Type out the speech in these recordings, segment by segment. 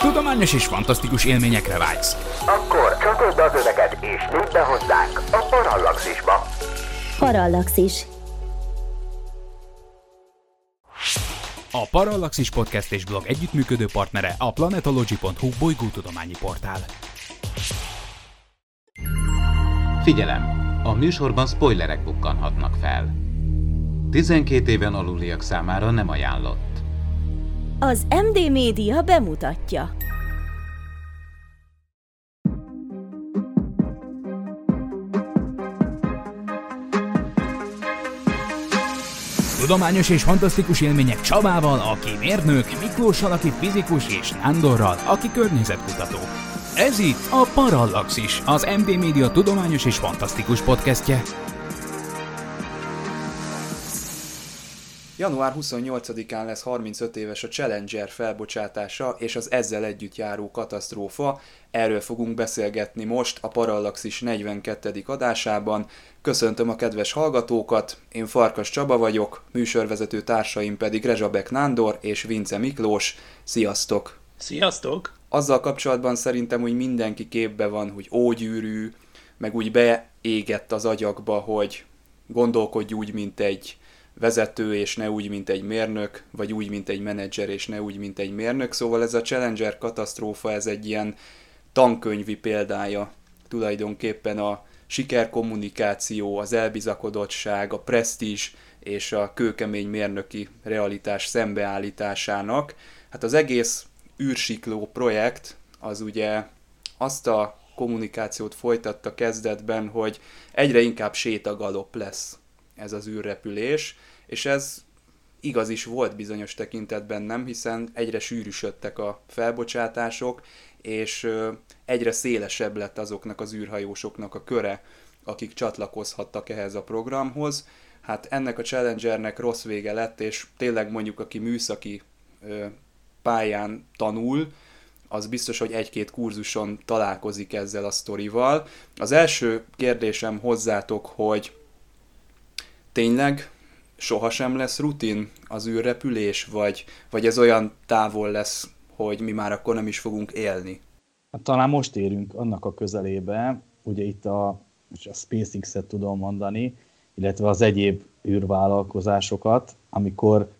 Tudományos és fantasztikus élményekre vágysz. Akkor csatold az öveket és nyudd be hozzánk a Parallaxisba. Parallaxis. A Parallaxis Podcast és blog együttműködő partnere a planetology.hu bolygótudományi portál. Figyelem! A műsorban spoilerek bukkanhatnak fel. 12 éven aluliak számára nem ajánlott. Az MD Média bemutatja. Tudományos és fantasztikus élmények Csabával, aki mérnök, Miklóssal, aki fizikus, és Nándorral, aki környezetkutató. Ez itt a Parallaxis, az MD Média tudományos és fantasztikus podcastje. Január 28-án lesz 35 éves a Challenger felbocsátása és az ezzel együtt járó katasztrófa. Erről fogunk beszélgetni most a Parallaxis 42. adásában. Köszöntöm a kedves hallgatókat, én Farkas Csaba vagyok, műsorvezető társaim pedig Rezsabek Nándor és Vince Miklós. Sziasztok! Sziasztok! Azzal kapcsolatban szerintem, hogy mindenki képbe van, hogy ógyűrű, meg úgy beégett az agyakba, hogy gondolkodj úgy, mint egy vezető, és ne úgy, mint egy mérnök, vagy úgy, mint egy menedzser, és ne úgy, mint egy mérnök. Szóval ez a Challenger katasztrófa, ez egy ilyen tankönyvi példája tulajdonképpen a sikerkommunikáció, az elbizakodottság, a presztízs és a kőkemény mérnöki realitás szembeállításának. Hát az egész űrsikló projekt az ugye azt a kommunikációt folytatta kezdetben, hogy egyre inkább sétagalop lesz ez az űrrepülés, és ez igaz is volt bizonyos tekintetben, nem, hiszen egyre sűrűsödtek a felbocsátások, és egyre szélesebb lett azoknak az űrhajósoknak a köre, akik csatlakozhattak ehhez a programhoz. Hát ennek a Challengernek rossz vége lett, és tényleg mondjuk, aki műszaki pályán tanul, az biztos, hogy egy-két kurzuson találkozik ezzel a sztorival. Az első kérdésem hozzátok, hogy tényleg sohasem lesz rutin az űrrepülés, vagy, vagy ez olyan távol lesz, hogy mi már akkor nem is fogunk élni? Hát, talán most érünk annak a közelébe, ugye itt a, a SpaceX-et tudom mondani, illetve az egyéb űrvállalkozásokat, amikor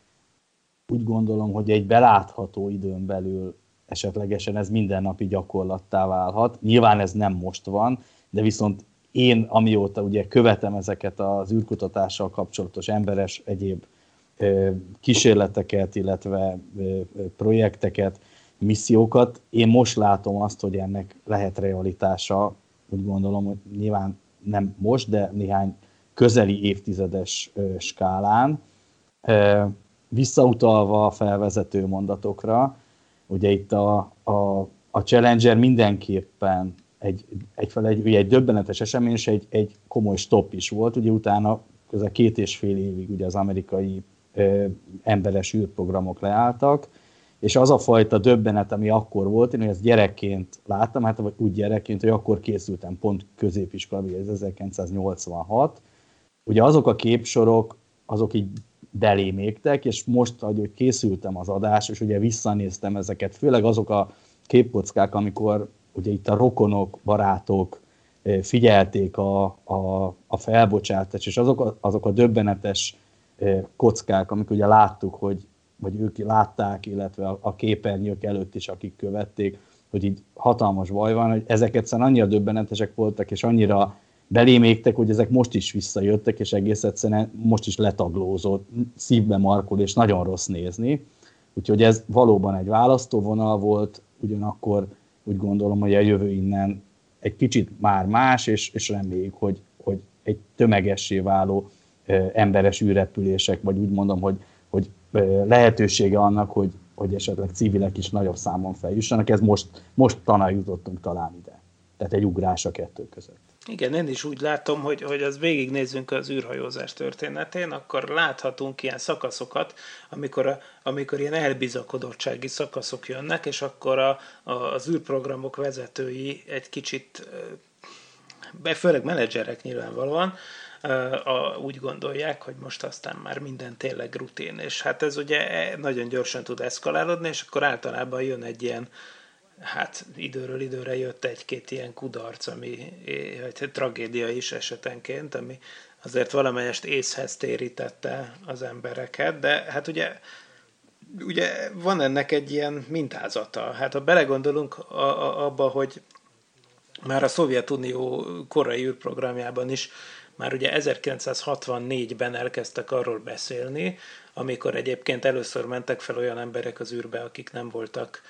úgy gondolom, hogy egy belátható időn belül esetlegesen ez mindennapi gyakorlattá válhat. Nyilván ez nem most van, de viszont én amióta ugye követem ezeket az űrkutatással kapcsolatos emberes egyéb kísérleteket, illetve projekteket, missziókat, én most látom azt, hogy ennek lehet realitása, úgy gondolom, hogy nyilván nem most, de néhány közeli évtizedes skálán. Visszautalva a felvezető mondatokra, ugye itt a, a, a Challenger mindenképpen egy, egyfelé egy, egy, egy döbbenetes esemény, és egy, egy komoly stop is volt. Ugye utána közel két és fél évig ugye az amerikai ö, emberes űrprogramok leálltak, és az a fajta döbbenet, ami akkor volt, én ezt gyerekként láttam, hát vagy úgy gyerekként, hogy akkor készültem pont középiskola, ez 1986. Ugye azok a képsorok, azok így belém égtek, és most, ahogy készültem az adás, és ugye visszanéztem ezeket, főleg azok a képkockák, amikor ugye itt a rokonok, barátok figyelték a, a, a felbocsátást, és azok a, azok a döbbenetes kockák, amik ugye láttuk, hogy vagy ők látták, illetve a, a képernyők előtt is, akik követték, hogy így hatalmas baj van, hogy ezek egyszerűen annyira döbbenetesek voltak, és annyira belémégtek, hogy ezek most is visszajöttek, és egész egyszerűen most is letaglózott, szívbe markol, és nagyon rossz nézni. Úgyhogy ez valóban egy választóvonal volt, ugyanakkor úgy gondolom, hogy a jövő innen egy kicsit már más, és, és reméljük, hogy, hogy egy tömegessé váló emberes űrrepülések, vagy úgy mondom, hogy, hogy lehetősége annak, hogy, hogy esetleg civilek is nagyobb számon feljussanak. Ez most, most tanár jutottunk talán ide. Tehát egy ugrás a kettő között. Igen, én is úgy látom, hogy, hogy az végignézzünk az űrhajózás történetén, akkor láthatunk ilyen szakaszokat, amikor, a, amikor ilyen elbizakodottsági szakaszok jönnek, és akkor a, a, az űrprogramok vezetői egy kicsit, főleg menedzserek nyilvánvalóan, a, úgy gondolják, hogy most aztán már minden tényleg rutin, és hát ez ugye nagyon gyorsan tud eszkalálódni, és akkor általában jön egy ilyen hát időről időre jött egy-két ilyen kudarc, ami egy tragédia is esetenként, ami azért valamelyest észhez térítette az embereket, de hát ugye ugye van ennek egy ilyen mintázata. Hát ha belegondolunk a, a, abba, hogy már a Szovjetunió korai űrprogramjában is már ugye 1964-ben elkezdtek arról beszélni, amikor egyébként először mentek fel olyan emberek az űrbe, akik nem voltak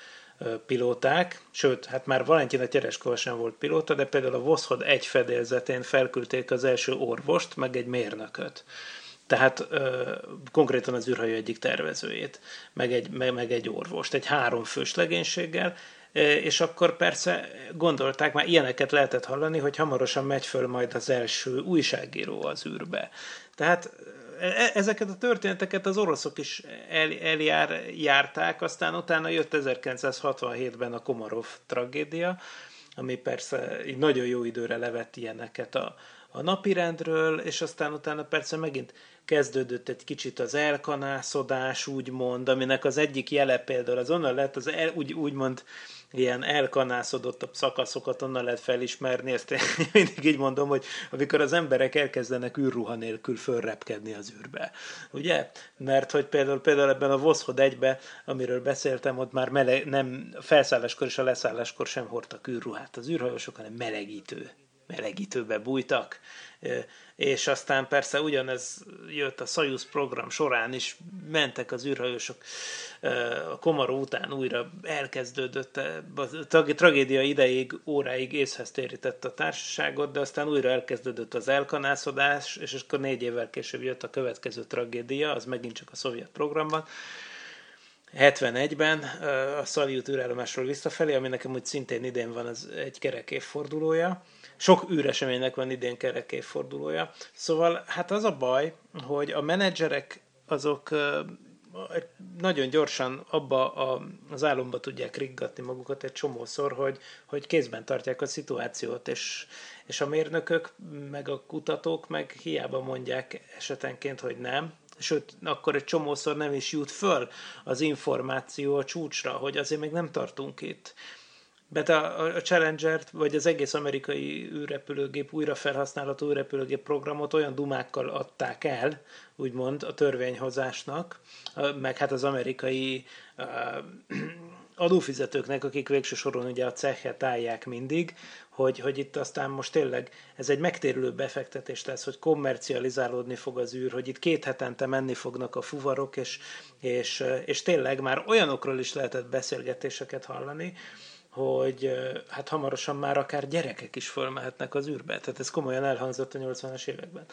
pilóták, sőt, hát már Valentina Tereskova sem volt pilóta, de például a Voszhod egy fedélzetén felküldték az első orvost, meg egy mérnököt. Tehát ö, konkrétan az űrhajó egyik tervezőjét, meg egy, meg, meg egy orvost, egy három fős legénységgel, és akkor persze gondolták, már ilyeneket lehetett hallani, hogy hamarosan megy föl majd az első újságíró az űrbe. Tehát ezeket a történeteket az oroszok is el, eljárták, aztán utána jött 1967-ben a Komarov tragédia, ami persze így nagyon jó időre levett ilyeneket a, a napirendről, és aztán utána persze megint kezdődött egy kicsit az elkanászodás, úgymond, aminek az egyik jele például az onnan lett, az el, úgy, úgymond ilyen elkanászodottabb szakaszokat onnan lehet felismerni, ezt én mindig így mondom, hogy amikor az emberek elkezdenek űrruha nélkül fölrepkedni az űrbe. Ugye? Mert hogy például, például ebben a Voszhod egybe, amiről beszéltem, ott már meleg, nem felszálláskor és a leszálláskor sem hordtak űrruhát. Az űrhajósok, hanem melegítő melegítőbe bújtak, és aztán persze ugyanez jött a Soyuz program során is, mentek az űrhajósok a Komaró után újra elkezdődött, a tragédia ideig, óráig észhez térített a társaságot, de aztán újra elkezdődött az elkanászodás, és akkor négy évvel később jött a következő tragédia, az megint csak a szovjet programban, 71-ben a Szaliut űrállomásról visszafelé, ami nekem úgy szintén idén van az egy kerek évfordulója, sok űreseménynek van idén kerek évfordulója. Szóval hát az a baj, hogy a menedzserek azok nagyon gyorsan abba a, az álomba tudják riggatni magukat egy csomószor, hogy, hogy kézben tartják a szituációt, és, és a mérnökök, meg a kutatók meg hiába mondják esetenként, hogy nem, sőt, akkor egy csomószor nem is jut föl az információ a csúcsra, hogy azért még nem tartunk itt. Mert a, a Challenger-t, vagy az egész amerikai űrrepülőgép újra felhasználható űrrepülőgép programot olyan dumákkal adták el, úgymond a törvényhozásnak, meg hát az amerikai adófizetőknek, akik végső soron ugye a cechet állják mindig, hogy, hogy itt aztán most tényleg ez egy megtérülő befektetés lesz, hogy kommercializálódni fog az űr, hogy itt két hetente menni fognak a fuvarok, és, és, és tényleg már olyanokról is lehetett beszélgetéseket hallani, hogy hát hamarosan már akár gyerekek is fölmehetnek az űrbe. Tehát ez komolyan elhangzott a 80-as években.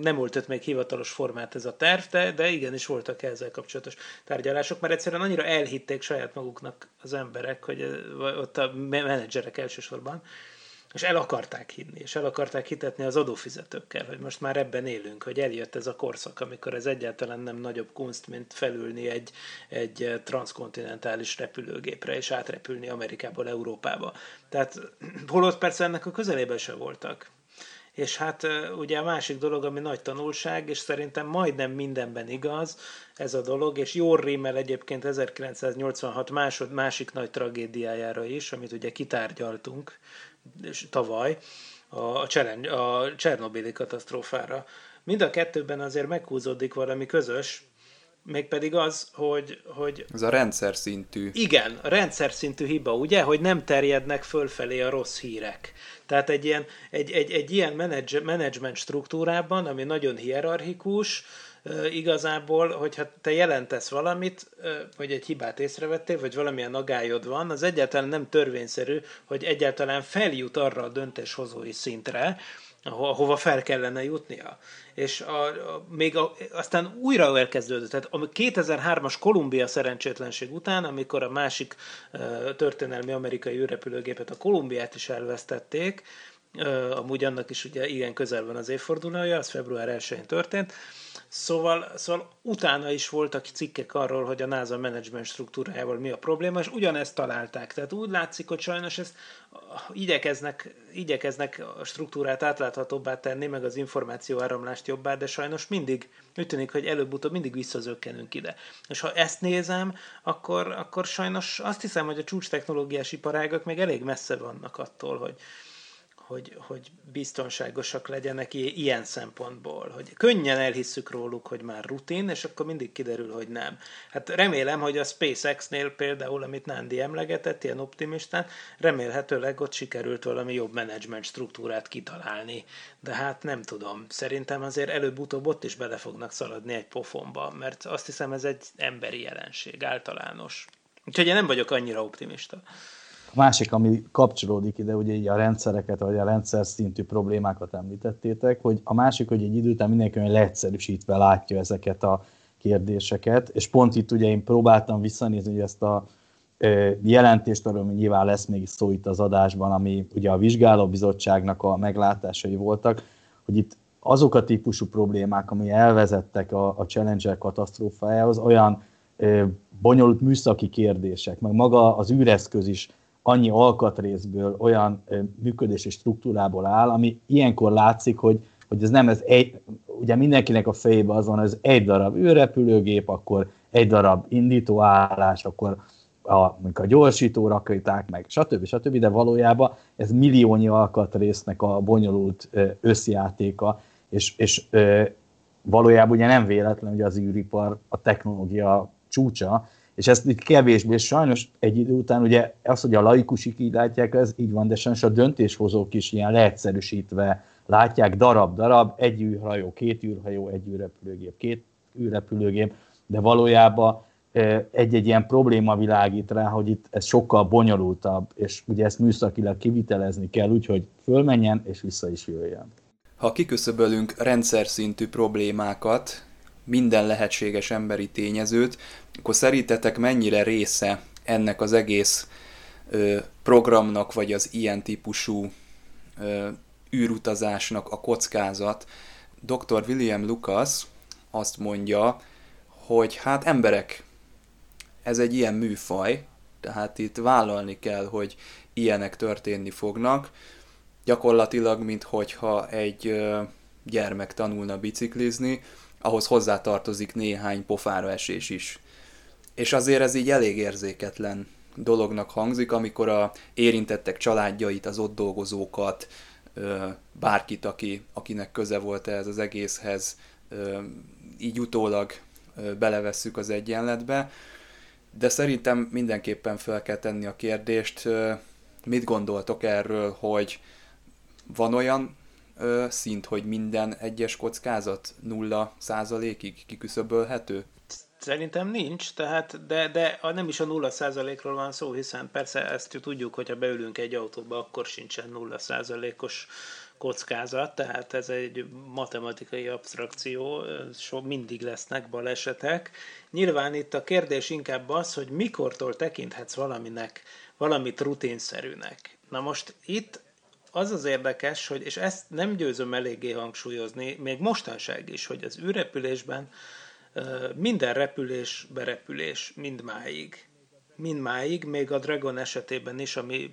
Nem volt még hivatalos formát ez a terv, de, de igenis voltak ezzel kapcsolatos tárgyalások, mert egyszerűen annyira elhitték saját maguknak az emberek, hogy ott a menedzserek elsősorban, és el akarták hinni, és el akarták hitetni az adófizetőkkel, hogy most már ebben élünk, hogy eljött ez a korszak, amikor ez egyáltalán nem nagyobb kunst, mint felülni egy, egy transkontinentális repülőgépre, és átrepülni Amerikából Európába. Tehát holott persze ennek a közelében se voltak. És hát ugye a másik dolog, ami nagy tanulság, és szerintem majdnem mindenben igaz ez a dolog, és jól rímel egyébként 1986 másod, másik nagy tragédiájára is, amit ugye kitárgyaltunk tavaly, a, Cseren, a Csernobili katasztrófára. Mind a kettőben azért meghúzódik valami közös, mégpedig az, hogy, hogy... Ez a rendszer szintű. Igen, a rendszer szintű hiba, ugye, hogy nem terjednek fölfelé a rossz hírek. Tehát egy ilyen, egy, egy, egy ilyen menedzsment struktúrában, ami nagyon hierarchikus, igazából, hogyha te jelentesz valamit, vagy egy hibát észrevettél, vagy valamilyen agályod van, az egyáltalán nem törvényszerű, hogy egyáltalán feljut arra a döntéshozói szintre, ahova fel kellene jutnia. És a, a, még a, aztán újra elkezdődött. Tehát a 2003-as Kolumbia szerencsétlenség után, amikor a másik uh, történelmi amerikai űrrepülőgépet, a Kolumbiát is elvesztették, amúgy annak is ugye igen közel van az évfordulója, az február 1-én történt, Szóval, szóval utána is voltak cikkek arról, hogy a NASA management struktúrájával mi a probléma, és ugyanezt találták. Tehát úgy látszik, hogy sajnos ezt igyekeznek, igyekeznek a struktúrát átláthatóbbá tenni, meg az információ áramlást jobbá, de sajnos mindig, úgy tűnik, hogy előbb-utóbb mindig visszazökkenünk ide. És ha ezt nézem, akkor, akkor sajnos azt hiszem, hogy a csúcs technológiás iparágak még elég messze vannak attól, hogy, hogy, hogy biztonságosak legyenek ilyen szempontból, hogy könnyen elhisszük róluk, hogy már rutin, és akkor mindig kiderül, hogy nem. Hát remélem, hogy a SpaceX-nél például, amit Nándi emlegetett, ilyen optimistán, remélhetőleg ott sikerült valami jobb menedzsment struktúrát kitalálni. De hát nem tudom, szerintem azért előbb-utóbb ott is bele fognak szaladni egy pofonba, mert azt hiszem ez egy emberi jelenség, általános. Úgyhogy én nem vagyok annyira optimista. A másik, ami kapcsolódik ide, ugye így a rendszereket, vagy a rendszer szintű problémákat említettétek, hogy a másik, hogy egy idő után mindenki olyan leegyszerűsítve látja ezeket a kérdéseket, és pont itt ugye én próbáltam visszanézni hogy ezt a jelentést, arról nyilván lesz még szó itt az adásban, ami ugye a vizsgálóbizottságnak a meglátásai voltak, hogy itt azok a típusú problémák, ami elvezettek a, a Challenger katasztrófájához, olyan bonyolult műszaki kérdések, meg maga az űreszköz is annyi alkatrészből, olyan működési struktúrából áll, ami ilyenkor látszik, hogy, hogy ez nem ez egy, ugye mindenkinek a fejében az van, ez egy darab űrrepülőgép, akkor egy darab indítóállás, akkor a, a gyorsító rakéták, meg stb. stb., de valójában ez milliónyi alkatrésznek a bonyolult összjátéka, és, és valójában ugye nem véletlen, hogy az űripar a technológia csúcsa, és ezt itt kevésbé, és sajnos egy idő után ugye az, hogy a laikusik így látják, ez így van, de sajnos a döntéshozók is ilyen leegyszerűsítve látják darab-darab, egy űrhajó, két űrhajó, egy űrrepülőgép, két űrrepülőgép, de valójában egy-egy ilyen probléma világít rá, hogy itt ez sokkal bonyolultabb, és ugye ezt műszakilag kivitelezni kell, úgyhogy fölmenjen és vissza is jöjjön. Ha kiküszöbölünk rendszer szintű problémákat, minden lehetséges emberi tényezőt, akkor szerintetek mennyire része ennek az egész ö, programnak, vagy az ilyen típusú ö, űrutazásnak a kockázat? Dr. William Lucas azt mondja, hogy hát emberek, ez egy ilyen műfaj, tehát itt vállalni kell, hogy ilyenek történni fognak, gyakorlatilag, minthogyha egy gyermek tanulna biciklizni, ahhoz hozzátartozik néhány pofára esés is. És azért ez így elég érzéketlen dolognak hangzik, amikor a érintettek családjait, az ott dolgozókat, bárkit, aki, akinek köze volt ez az egészhez, így utólag belevesszük az egyenletbe. De szerintem mindenképpen fel kell tenni a kérdést, mit gondoltok erről, hogy van olyan ö, szint, hogy minden egyes kockázat nulla százalékig kiküszöbölhető? Szerintem nincs, tehát, de, de nem is a nulla százalékról van szó, hiszen persze ezt tudjuk, hogyha beülünk egy autóba, akkor sincsen nulla százalékos kockázat, tehát ez egy matematikai abstrakció, so mindig lesznek balesetek. Nyilván itt a kérdés inkább az, hogy mikortól tekinthetsz valaminek, valamit rutinszerűnek. Na most itt az az érdekes, hogy, és ezt nem győzöm eléggé hangsúlyozni, még mostanság is, hogy az űrrepülésben minden repülés berepülés, mindmáig. Mindmáig, még a Dragon esetében is, ami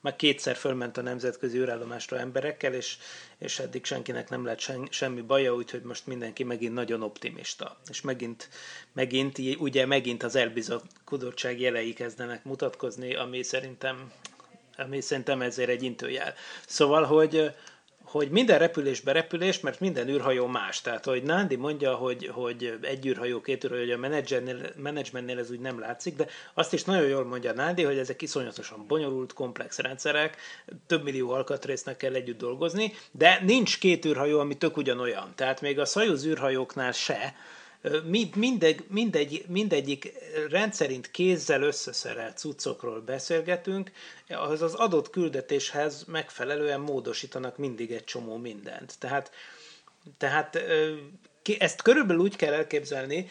már kétszer fölment a nemzetközi űrállomásra emberekkel, és, és eddig senkinek nem lett sen, semmi baja, úgyhogy most mindenki megint nagyon optimista. És megint, megint ugye megint az elbizakodottság jelei kezdenek mutatkozni, ami szerintem ami szerintem ezért egy intőjel. Szóval, hogy, hogy minden repülés berepülés, mert minden űrhajó más. Tehát, hogy Nándi mondja, hogy, hogy egy űrhajó, két űrhajó, hogy a menedzsmentnél ez úgy nem látszik, de azt is nagyon jól mondja Nándi, hogy ezek iszonyatosan bonyolult, komplex rendszerek, több millió alkatrésznek kell együtt dolgozni, de nincs két űrhajó, ami tök ugyanolyan. Tehát még a Soyuz űrhajóknál se, mind, mindegy, mindegy, mindegyik rendszerint kézzel összeszerelt cuccokról beszélgetünk, az az adott küldetéshez megfelelően módosítanak mindig egy csomó mindent. Tehát, tehát ezt körülbelül úgy kell elképzelni,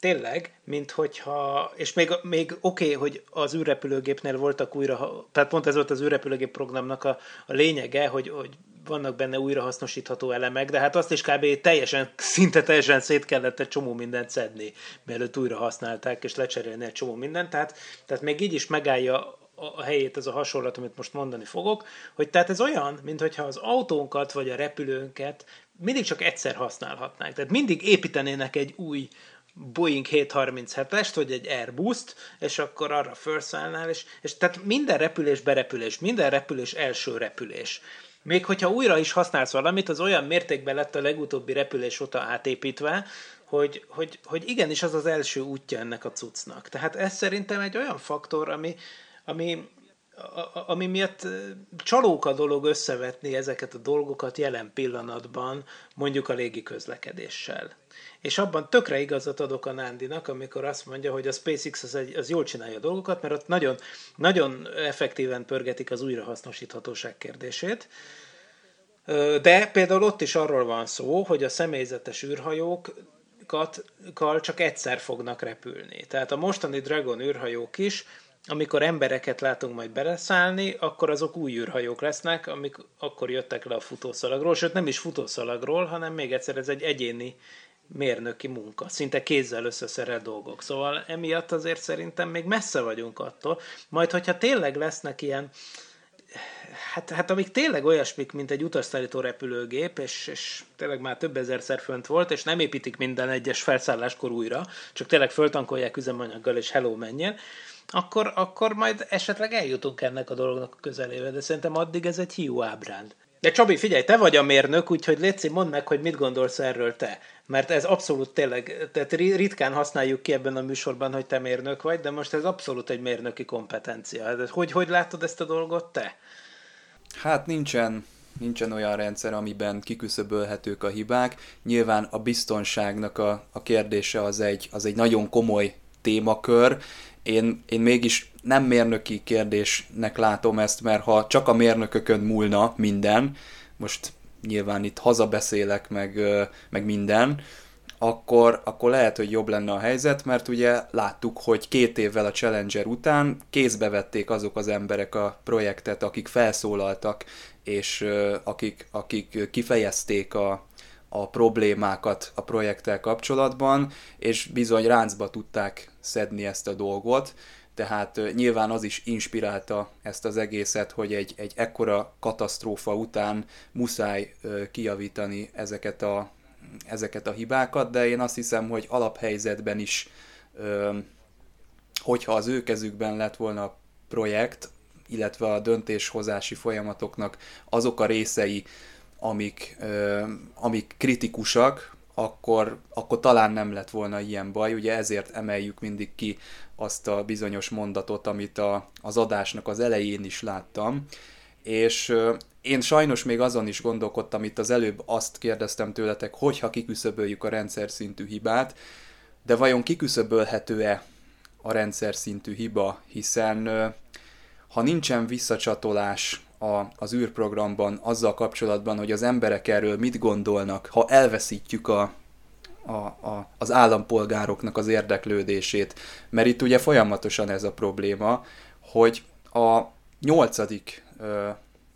tényleg, mint hogyha, és még, még oké, okay, hogy az űrrepülőgépnél voltak újra, tehát pont ez volt az űrrepülőgép programnak a, a lényege, hogy, hogy vannak benne újrahasznosítható elemek, de hát azt is kb. teljesen, szinte teljesen szét kellett egy csomó mindent szedni, mielőtt újra használták, és lecserélni egy csomó mindent, tehát, tehát még így is megállja a helyét ez a hasonlat, amit most mondani fogok, hogy tehát ez olyan, mintha az autónkat vagy a repülőnket mindig csak egyszer használhatnánk. Tehát mindig építenének egy új Boeing 737-est, vagy egy Airbus-t, és akkor arra felszállnál, és, és tehát minden repülés berepülés, minden repülés első repülés. Még hogyha újra is használsz valamit, az olyan mértékben lett a legutóbbi repülés óta átépítve, hogy, hogy, hogy igenis az az első útja ennek a cuccnak. Tehát ez szerintem egy olyan faktor, ami, ami, ami miatt csalók a dolog összevetni ezeket a dolgokat jelen pillanatban mondjuk a légi közlekedéssel. És abban tökre igazat adok a Nándinak, amikor azt mondja, hogy a SpaceX az, egy, az jól csinálja a dolgokat, mert ott nagyon, nagyon effektíven pörgetik az újrahasznosíthatóság kérdését. De például ott is arról van szó, hogy a személyzetes űrhajókkal csak egyszer fognak repülni. Tehát a mostani Dragon űrhajók is amikor embereket látunk majd beleszállni, akkor azok új űrhajók lesznek, amik akkor jöttek le a futószalagról, sőt nem is futószalagról, hanem még egyszer ez egy egyéni mérnöki munka, szinte kézzel összeszerelt dolgok. Szóval emiatt azért szerintem még messze vagyunk attól. Majd, hogyha tényleg lesznek ilyen, hát, hát amik tényleg olyasmik, mint egy utasszállító repülőgép, és, és tényleg már több ezerszer fönt volt, és nem építik minden egyes felszálláskor újra, csak tényleg föltankolják üzemanyaggal, és hello menjen, akkor, akkor majd esetleg eljutunk ennek a dolognak a közelébe, de szerintem addig ez egy hiú ábránd. De Csabi, figyelj, te vagy a mérnök, úgyhogy Léci, mondd meg, hogy mit gondolsz erről te. Mert ez abszolút tényleg, tehát ritkán használjuk ki ebben a műsorban, hogy te mérnök vagy, de most ez abszolút egy mérnöki kompetencia. De hogy, hogy látod ezt a dolgot te? Hát nincsen, nincsen olyan rendszer, amiben kiküszöbölhetők a hibák. Nyilván a biztonságnak a, a kérdése az egy, az egy nagyon komoly témakör, én, én mégis nem mérnöki kérdésnek látom ezt, mert ha csak a mérnökökön múlna minden, most nyilván itt hazabeszélek, meg, meg minden, akkor, akkor lehet, hogy jobb lenne a helyzet, mert ugye láttuk, hogy két évvel a Challenger után kézbe vették azok az emberek a projektet, akik felszólaltak, és akik, akik kifejezték a, a problémákat a projekttel kapcsolatban, és bizony ráncba tudták szedni ezt a dolgot, tehát nyilván az is inspirálta ezt az egészet, hogy egy, egy ekkora katasztrófa után muszáj kijavítani ezeket a, ezeket a hibákat, de én azt hiszem, hogy alaphelyzetben is, hogyha az ő kezükben lett volna a projekt, illetve a döntéshozási folyamatoknak azok a részei, amik, amik kritikusak, akkor, akkor talán nem lett volna ilyen baj. Ugye ezért emeljük mindig ki azt a bizonyos mondatot, amit a, az adásnak az elején is láttam. És én sajnos még azon is gondolkodtam, itt az előbb azt kérdeztem tőletek, hogyha kiküszöböljük a rendszer szintű hibát, de vajon kiküszöbölhető-e a rendszer szintű hiba, hiszen ha nincsen visszacsatolás a, az űrprogramban azzal kapcsolatban, hogy az emberek erről mit gondolnak, ha elveszítjük a, a, a, az állampolgároknak az érdeklődését. Mert itt ugye folyamatosan ez a probléma, hogy a nyolcadik ö,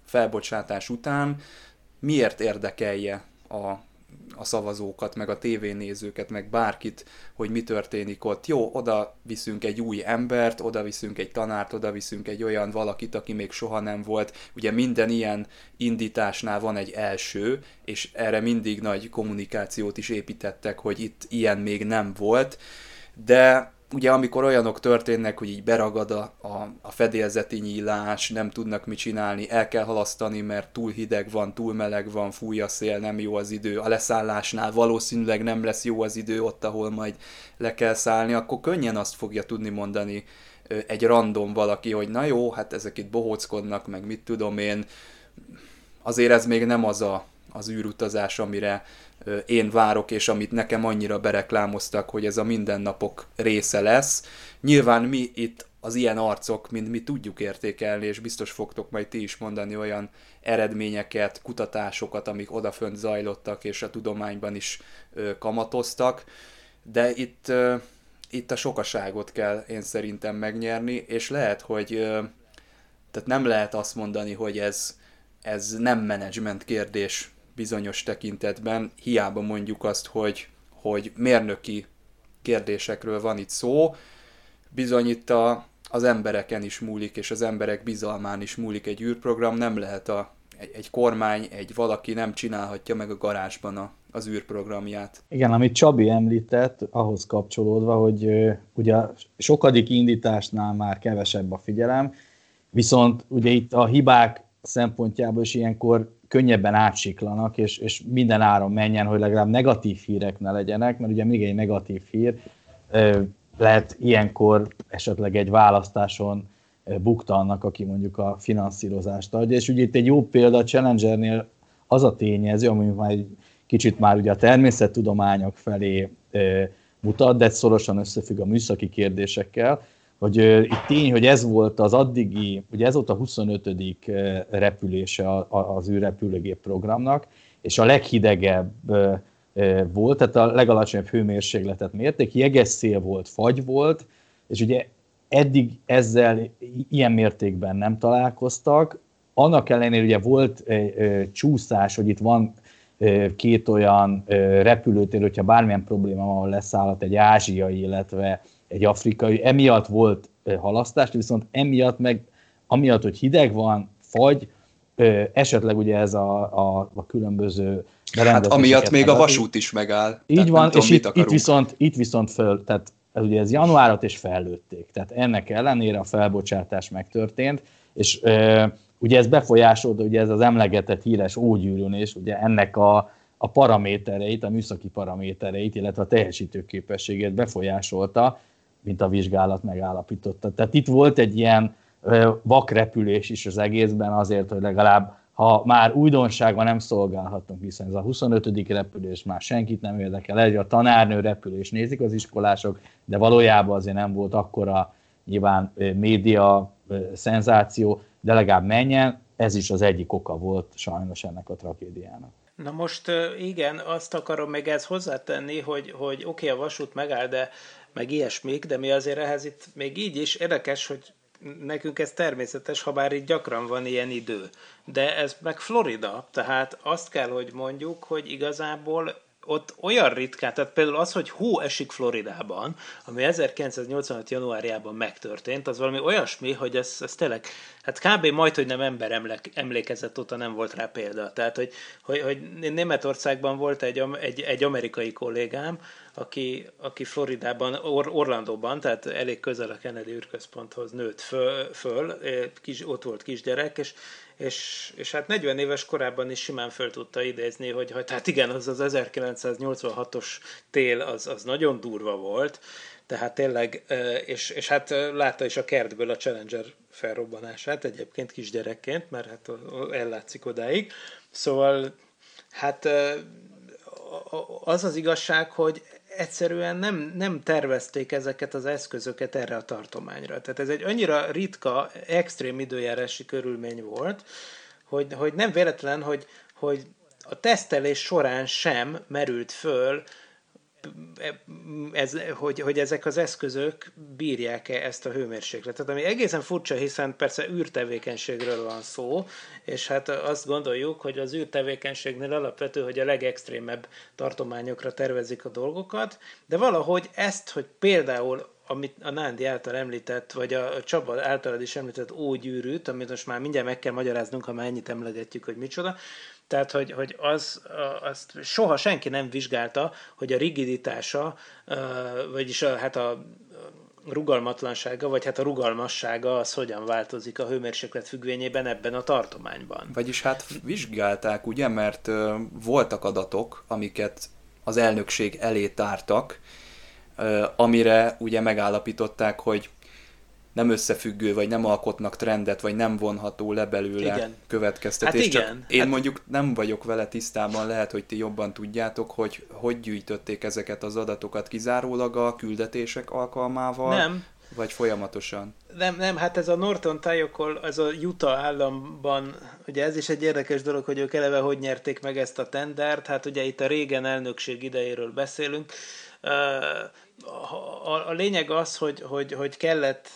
felbocsátás után miért érdekelje a a szavazókat, meg a tévénézőket, meg bárkit, hogy mi történik ott. Jó, oda viszünk egy új embert, oda viszünk egy tanárt, oda viszünk egy olyan valakit, aki még soha nem volt. Ugye minden ilyen indításnál van egy első, és erre mindig nagy kommunikációt is építettek, hogy itt ilyen még nem volt. De ugye amikor olyanok történnek, hogy így beragad a, a, a fedélzeti nyílás, nem tudnak mit csinálni, el kell halasztani, mert túl hideg van, túl meleg van, fúj a szél, nem jó az idő, a leszállásnál valószínűleg nem lesz jó az idő ott, ahol majd le kell szállni, akkor könnyen azt fogja tudni mondani egy random valaki, hogy na jó, hát ezek itt bohóckodnak, meg mit tudom én, azért ez még nem az a, az űrutazás, amire én várok, és amit nekem annyira bereklámoztak, hogy ez a mindennapok része lesz. Nyilván mi itt az ilyen arcok, mint mi tudjuk értékelni, és biztos fogtok majd ti is mondani olyan eredményeket, kutatásokat, amik odafönt zajlottak, és a tudományban is kamatoztak, de itt, itt a sokaságot kell én szerintem megnyerni, és lehet, hogy tehát nem lehet azt mondani, hogy ez, ez nem menedzsment kérdés bizonyos tekintetben, hiába mondjuk azt, hogy, hogy mérnöki kérdésekről van itt szó, bizony itt a, az embereken is múlik, és az emberek bizalmán is múlik egy űrprogram, nem lehet a, egy, egy kormány, egy valaki nem csinálhatja meg a garázsban a, az űrprogramját. Igen, amit Csabi említett, ahhoz kapcsolódva, hogy ugye sokadik indításnál már kevesebb a figyelem, viszont ugye itt a hibák szempontjából is ilyenkor könnyebben átsiklanak, és, és minden áron menjen, hogy legalább negatív hírek ne legyenek, mert ugye még egy negatív hír lehet ilyenkor esetleg egy választáson bukta annak, aki mondjuk a finanszírozást adja. És ugye itt egy jó példa a Challengernél az a tényező, ami már egy kicsit már ugye a természettudományok felé mutat, de szorosan összefügg a műszaki kérdésekkel, hogy itt tény, hogy ez volt az addigi, ugye ez volt a 25. repülése az űrrepülőgép programnak, és a leghidegebb volt, tehát a legalacsonyabb hőmérsékletet mérték, jeges szél volt, fagy volt, és ugye eddig ezzel ilyen mértékben nem találkoztak. Annak ellenére ugye volt csúszás, hogy itt van két olyan repülőtér, hogyha bármilyen probléma van, ahol leszállat egy ázsiai, illetve egy afrikai, emiatt volt halasztás, viszont emiatt meg, amiatt, hogy hideg van, fagy, esetleg ugye ez a, a, a különböző Hát amiatt még a vasút is megáll. Így van, tudom, és itt, itt, viszont, itt viszont föl, tehát ez ugye ez januárat és fellőtték, tehát ennek ellenére a felbocsátás megtörtént, és e, ugye ez befolyásolta, ugye ez az emlegetett híres ógyűrűnés, ugye ennek a, a paramétereit, a műszaki paramétereit, illetve a teljesítőképességét befolyásolta, mint a vizsgálat megállapította. Tehát itt volt egy ilyen vakrepülés is az egészben azért, hogy legalább ha már újdonságban nem szolgálhatunk, hiszen ez a 25. repülés már senkit nem érdekel, egy a tanárnő repülés nézik az iskolások, de valójában azért nem volt akkora nyilván média szenzáció, de legalább menjen, ez is az egyik oka volt sajnos ennek a tragédiának. Na most igen, azt akarom még ez hozzátenni, hogy, hogy oké, okay, a vasút megáll, de meg ilyesmik, de mi azért ehhez itt még így is érdekes, hogy nekünk ez természetes, ha bár itt gyakran van ilyen idő. De ez meg Florida, tehát azt kell, hogy mondjuk, hogy igazából ott olyan ritkán, tehát például az, hogy hó esik Floridában, ami 1986. januárjában megtörtént, az valami olyasmi, hogy ez, ez tényleg, hát kb. majd, hogy nem ember emlékezett, ott nem volt rá példa. Tehát, hogy, hogy, hogy Németországban volt egy, egy, egy amerikai kollégám, aki, aki Floridában, Or- Orlandóban, tehát elég közel a Kennedy űrközponthoz nőtt föl, föl kis, ott volt kisgyerek, és és, és hát 40 éves korában is simán föl tudta idézni, hogy, hát igen, az az 1986-os tél az, az nagyon durva volt, tehát tényleg, és, és hát látta is a kertből a Challenger felrobbanását egyébként kisgyerekként, mert hát ellátszik odáig. Szóval hát az az igazság, hogy egyszerűen nem, nem tervezték ezeket az eszközöket erre a tartományra. Tehát ez egy annyira ritka, extrém időjárási körülmény volt, hogy, hogy nem véletlen, hogy, hogy a tesztelés során sem merült föl ez, hogy, hogy ezek az eszközök bírják-e ezt a hőmérsékletet, ami egészen furcsa, hiszen persze űrtevékenységről van szó, és hát azt gondoljuk, hogy az űrtevékenységnél alapvető, hogy a legextrémebb tartományokra tervezik a dolgokat, de valahogy ezt, hogy például amit a Nándi által említett, vagy a Csaba általad is említett ógyűrűt, amit most már mindjárt meg kell magyaráznunk, ha már ennyit emlegetjük, hogy micsoda, tehát, hogy, hogy az, azt soha senki nem vizsgálta, hogy a rigiditása, vagyis a, hát a rugalmatlansága, vagy hát a rugalmassága az hogyan változik a hőmérséklet függvényében ebben a tartományban. Vagyis hát vizsgálták, ugye, mert voltak adatok, amiket az elnökség elé tártak, amire ugye megállapították, hogy nem összefüggő, vagy nem alkotnak trendet, vagy nem vonható le belőle igen. következtetés. Hát igen. Csak én hát... mondjuk nem vagyok vele tisztában, lehet, hogy ti jobban tudjátok, hogy hogy gyűjtötték ezeket az adatokat kizárólag a küldetések alkalmával, nem. vagy folyamatosan? Nem, nem, hát ez a Norton tájokol, ez a Utah államban, ugye ez is egy érdekes dolog, hogy ők eleve hogy nyerték meg ezt a tendert, hát ugye itt a régen elnökség idejéről beszélünk, a, a lényeg az, hogy, hogy, hogy kellett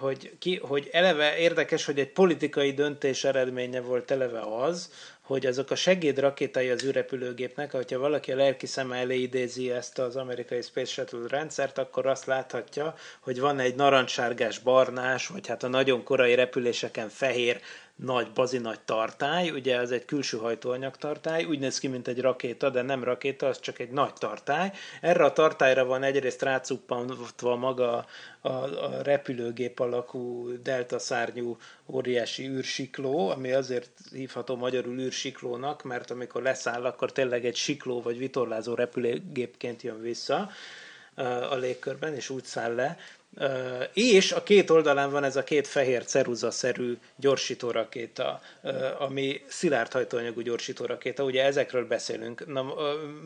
hogy, ki, hogy eleve érdekes, hogy egy politikai döntés eredménye volt eleve az, hogy azok a segédrakétai az űrrepülőgépnek, hogyha valaki a lelki szeme elé idézi ezt az amerikai Space Shuttle rendszert, akkor azt láthatja, hogy van egy narancssárgás barnás, vagy hát a nagyon korai repüléseken fehér nagy, bazi nagy tartály, ugye ez egy külső hajtóanyag tartály, úgy néz ki, mint egy rakéta, de nem rakéta, az csak egy nagy tartály. Erre a tartályra van egyrészt rácuppantva maga a, a repülőgép alakú delta szárnyú óriási űrsikló, ami azért hívható magyarul űrsiklónak, mert amikor leszáll, akkor tényleg egy sikló vagy vitorlázó repülőgépként jön vissza a légkörben, és úgy száll le, és a két oldalán van ez a két fehér ceruzaszerű gyorsítórakéta, ami szilárd hajtóanyagú gyorsítórakéta, ugye ezekről beszélünk, Na,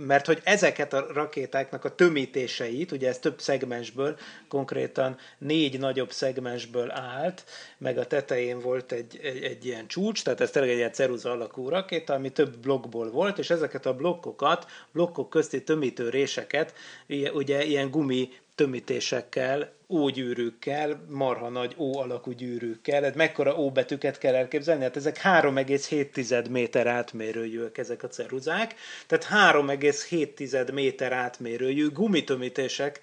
mert hogy ezeket a rakétáknak a tömítéseit, ugye ez több szegmensből, konkrétan négy nagyobb szegmensből állt, meg a tetején volt egy, egy, egy ilyen csúcs, tehát ez tényleg egy ilyen ceruza alakú rakéta, ami több blokkból volt, és ezeket a blokkokat, blokkok közti tömítő réseket, ugye ilyen gumi tömítésekkel, ógyűrűkkel, marha nagy ó alakú gyűrűkkel, hát mekkora ó betűket kell elképzelni? Hát ezek 3,7 méter átmérőjűek ezek a ceruzák, tehát 3,7 méter átmérőjű gumitömítések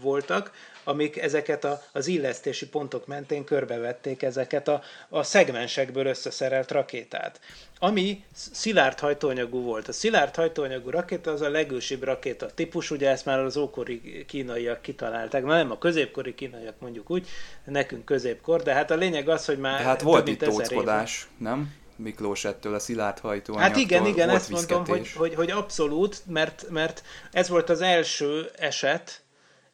voltak, amik ezeket a, az illesztési pontok mentén körbevették ezeket a, a szegmensekből összeszerelt rakétát. Ami szilárd hajtóanyagú volt. A szilárd hajtóanyagú rakéta az a legősibb rakéta típus, ugye ezt már az ókori kínaiak kitalálták. Na nem a középkori kínaiak mondjuk úgy, nekünk középkor, de hát a lényeg az, hogy már... De hát volt itt tóckodás, nem? Miklós ettől a szilárd hajtóanyagtól. Hát igen, igen, ezt mondom, hogy, hogy, hogy abszolút, mert, mert ez volt az első eset,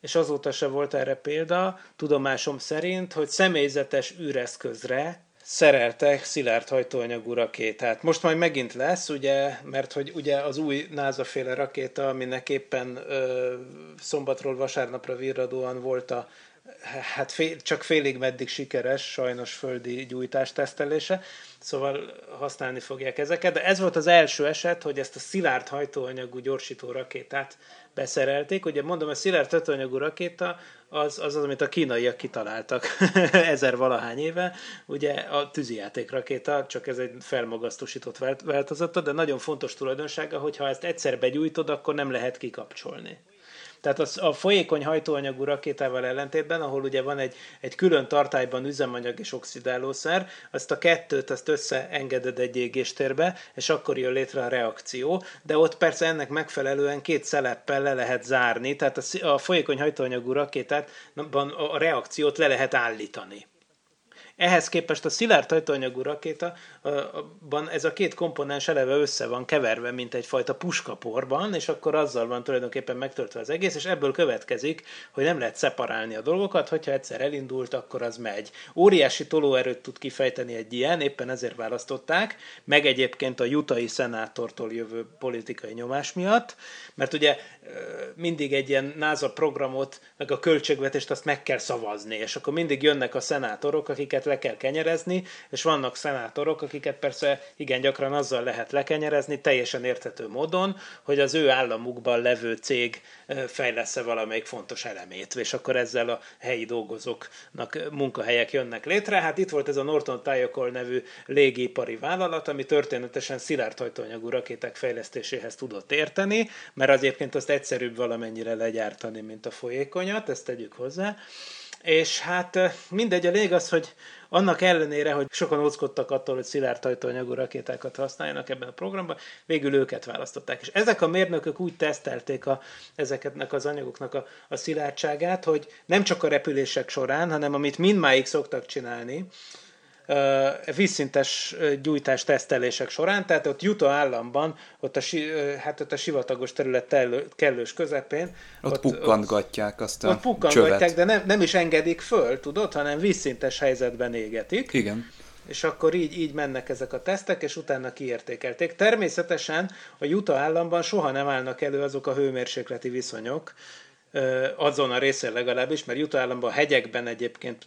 és azóta se volt erre példa, tudomásom szerint, hogy személyzetes űreszközre szereltek szilárd hajtóanyagú rakétát. Most majd megint lesz, ugye, mert hogy ugye az új NASA féle rakéta, aminek éppen ö, szombatról vasárnapra virradóan volt a hát fél, csak félig meddig sikeres, sajnos földi gyújtás tesztelése, szóval használni fogják ezeket, de ez volt az első eset, hogy ezt a szilárd hajtóanyagú gyorsító rakétát beszerelték. Ugye mondom, a szilárd hajtóanyagú rakéta az, az az, amit a kínaiak kitaláltak ezer valahány éve, ugye a tűzijáték rakéta, csak ez egy felmagasztósított változata, de nagyon fontos tulajdonsága, hogy ha ezt egyszer begyújtod, akkor nem lehet kikapcsolni. Tehát az, a folyékony hajtóanyagú rakétával ellentétben, ahol ugye van egy, egy külön tartályban üzemanyag és oxidálószer, azt a kettőt azt összeengeded egy égéstérbe, és akkor jön létre a reakció, de ott persze ennek megfelelően két szeleppel le lehet zárni, tehát a, a folyékony hajtóanyagú rakétában a reakciót le lehet állítani. Ehhez képest a szilárd hajtóanyagú rakétaban ez a két komponens eleve össze van keverve, mint egyfajta puskaporban, és akkor azzal van tulajdonképpen megtöltve az egész, és ebből következik, hogy nem lehet szeparálni a dolgokat, hogyha egyszer elindult, akkor az megy. Óriási tolóerőt tud kifejteni egy ilyen, éppen ezért választották, meg egyébként a jutai szenátortól jövő politikai nyomás miatt, mert ugye mindig egy ilyen NASA programot, meg a költségvetést azt meg kell szavazni, és akkor mindig jönnek a szenátorok, akiket le kell kenyerezni, és vannak szenátorok, akiket persze igen gyakran azzal lehet lekenyerezni, teljesen érthető módon, hogy az ő államukban levő cég fejlesz-e valamelyik fontos elemét, és akkor ezzel a helyi dolgozóknak munkahelyek jönnek létre. Hát itt volt ez a Norton Tyokol nevű légipari vállalat, ami történetesen szilárd hajtóanyagú rakéták fejlesztéséhez tudott érteni, mert az egyébként azt egyszerűbb valamennyire legyártani, mint a folyékonyat, ezt tegyük hozzá. És hát mindegy, a lég az, hogy annak ellenére, hogy sokan óckodtak attól, hogy szilárd hajtóanyagú rakétákat használjanak ebben a programban, végül őket választották. És ezek a mérnökök úgy tesztelték a, ezeknek az anyagoknak a, a szilárdságát, hogy nem csak a repülések során, hanem amit mindmáig szoktak csinálni, vízszintes gyújtás tesztelések során, tehát ott Utah államban, ott a, hát ott a sivatagos terület kellős közepén. Ott, ott pukkantgatják azt a Ott pukkantgatják, de nem, nem is engedik föl, tudod, hanem vízszintes helyzetben égetik. Igen és akkor így, így mennek ezek a tesztek, és utána kiértékelték. Természetesen a Utah államban soha nem állnak elő azok a hőmérsékleti viszonyok, azon a részén legalábbis, mert Utah államban a hegyekben egyébként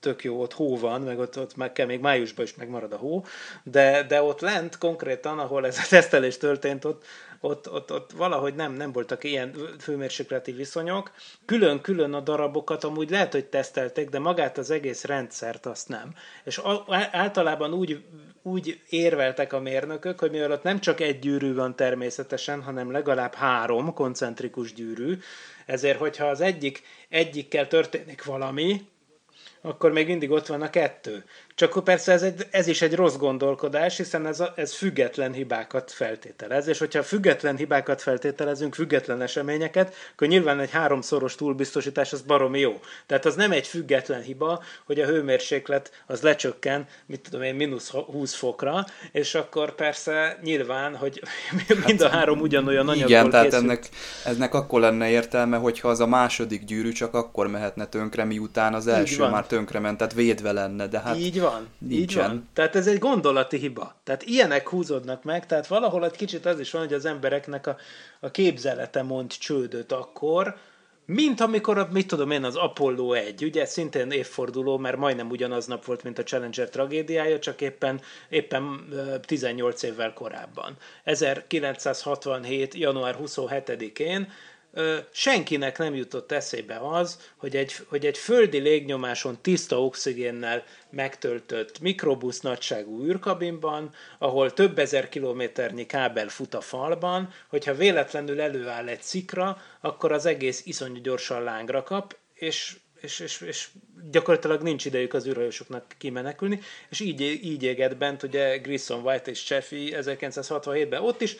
tök jó, ott hó van, meg ott, ott meg kell még májusban is megmarad a hó, de, de ott lent konkrétan, ahol ez a tesztelés történt, ott, ott, ott, ott valahogy nem, nem voltak ilyen főmérsékleti viszonyok. Külön-külön a darabokat amúgy lehet, hogy tesztelték, de magát az egész rendszert azt nem. És általában úgy, úgy érveltek a mérnökök, hogy mivel ott nem csak egy gyűrű van természetesen, hanem legalább három koncentrikus gyűrű, ezért, hogyha az egyik egyikkel történik valami, akkor még mindig ott van a kettő. Csak persze ez, egy, ez is egy rossz gondolkodás, hiszen ez, a, ez független hibákat feltételez, és hogyha független hibákat feltételezünk, független eseményeket, akkor nyilván egy háromszoros túlbiztosítás az baromi jó. Tehát az nem egy független hiba, hogy a hőmérséklet az lecsökken, mit tudom én, mínusz 20 fokra, és akkor persze nyilván, hogy mind a három ugyanolyan anyagból Igen, tehát ennek, ennek akkor lenne értelme, hogyha az a második gyűrű csak akkor mehetne tönkre, miután az első már tönkrement, tehát védve lenne, de hát... Így van, nincsen. így van. Tehát ez egy gondolati hiba. Tehát ilyenek húzódnak meg, tehát valahol egy kicsit az is van, hogy az embereknek a, a képzelete mond csődöt akkor, mint amikor, mit tudom én, az Apollo 1, ugye szintén évforduló, mert majdnem ugyanaz nap volt, mint a Challenger tragédiája, csak éppen, éppen 18 évvel korábban. 1967. január 27-én senkinek nem jutott eszébe az, hogy egy, hogy egy földi légnyomáson tiszta oxigénnel megtöltött mikrobusz nagyságú űrkabinban, ahol több ezer kilométernyi kábel fut a falban, hogyha véletlenül előáll egy szikra, akkor az egész iszonyú gyorsan lángra kap, és és, és, és gyakorlatilag nincs idejük az űrhajósoknak kimenekülni, és így, így égett bent ugye Grissom, White és Chaffee 1967-ben. Ott is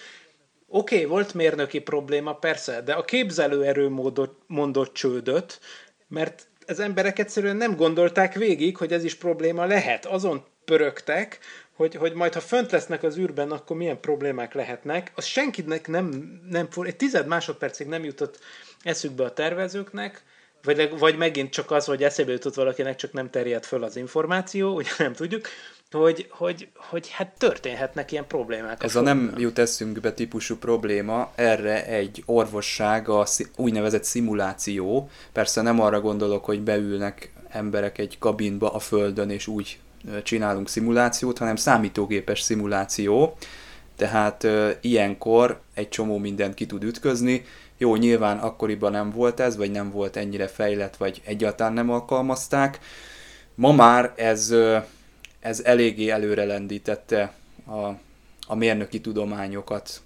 Oké, okay, volt mérnöki probléma, persze, de a képzelőerő módot, mondott csődöt, mert az emberek egyszerűen nem gondolták végig, hogy ez is probléma lehet. Azon pörögtek, hogy, hogy majd ha fönt lesznek az űrben, akkor milyen problémák lehetnek. Az senkinek nem, nem egy tized másodpercig nem jutott eszükbe a tervezőknek, vagy, vagy megint csak az, hogy eszébe jutott valakinek, csak nem terjedt föl az információ, ugye nem tudjuk, hogy, hogy, hogy hát történhetnek ilyen problémák. Ez a, a nem jut eszünkbe típusú probléma, erre egy orvosság, a úgynevezett szimuláció. Persze nem arra gondolok, hogy beülnek emberek egy kabinba a földön, és úgy csinálunk szimulációt, hanem számítógépes szimuláció. Tehát ö, ilyenkor egy csomó mindent ki tud ütközni. Jó, nyilván akkoriban nem volt ez, vagy nem volt ennyire fejlett, vagy egyáltalán nem alkalmazták. Ma már ez ez eléggé előre lendítette a, a mérnöki tudományokat,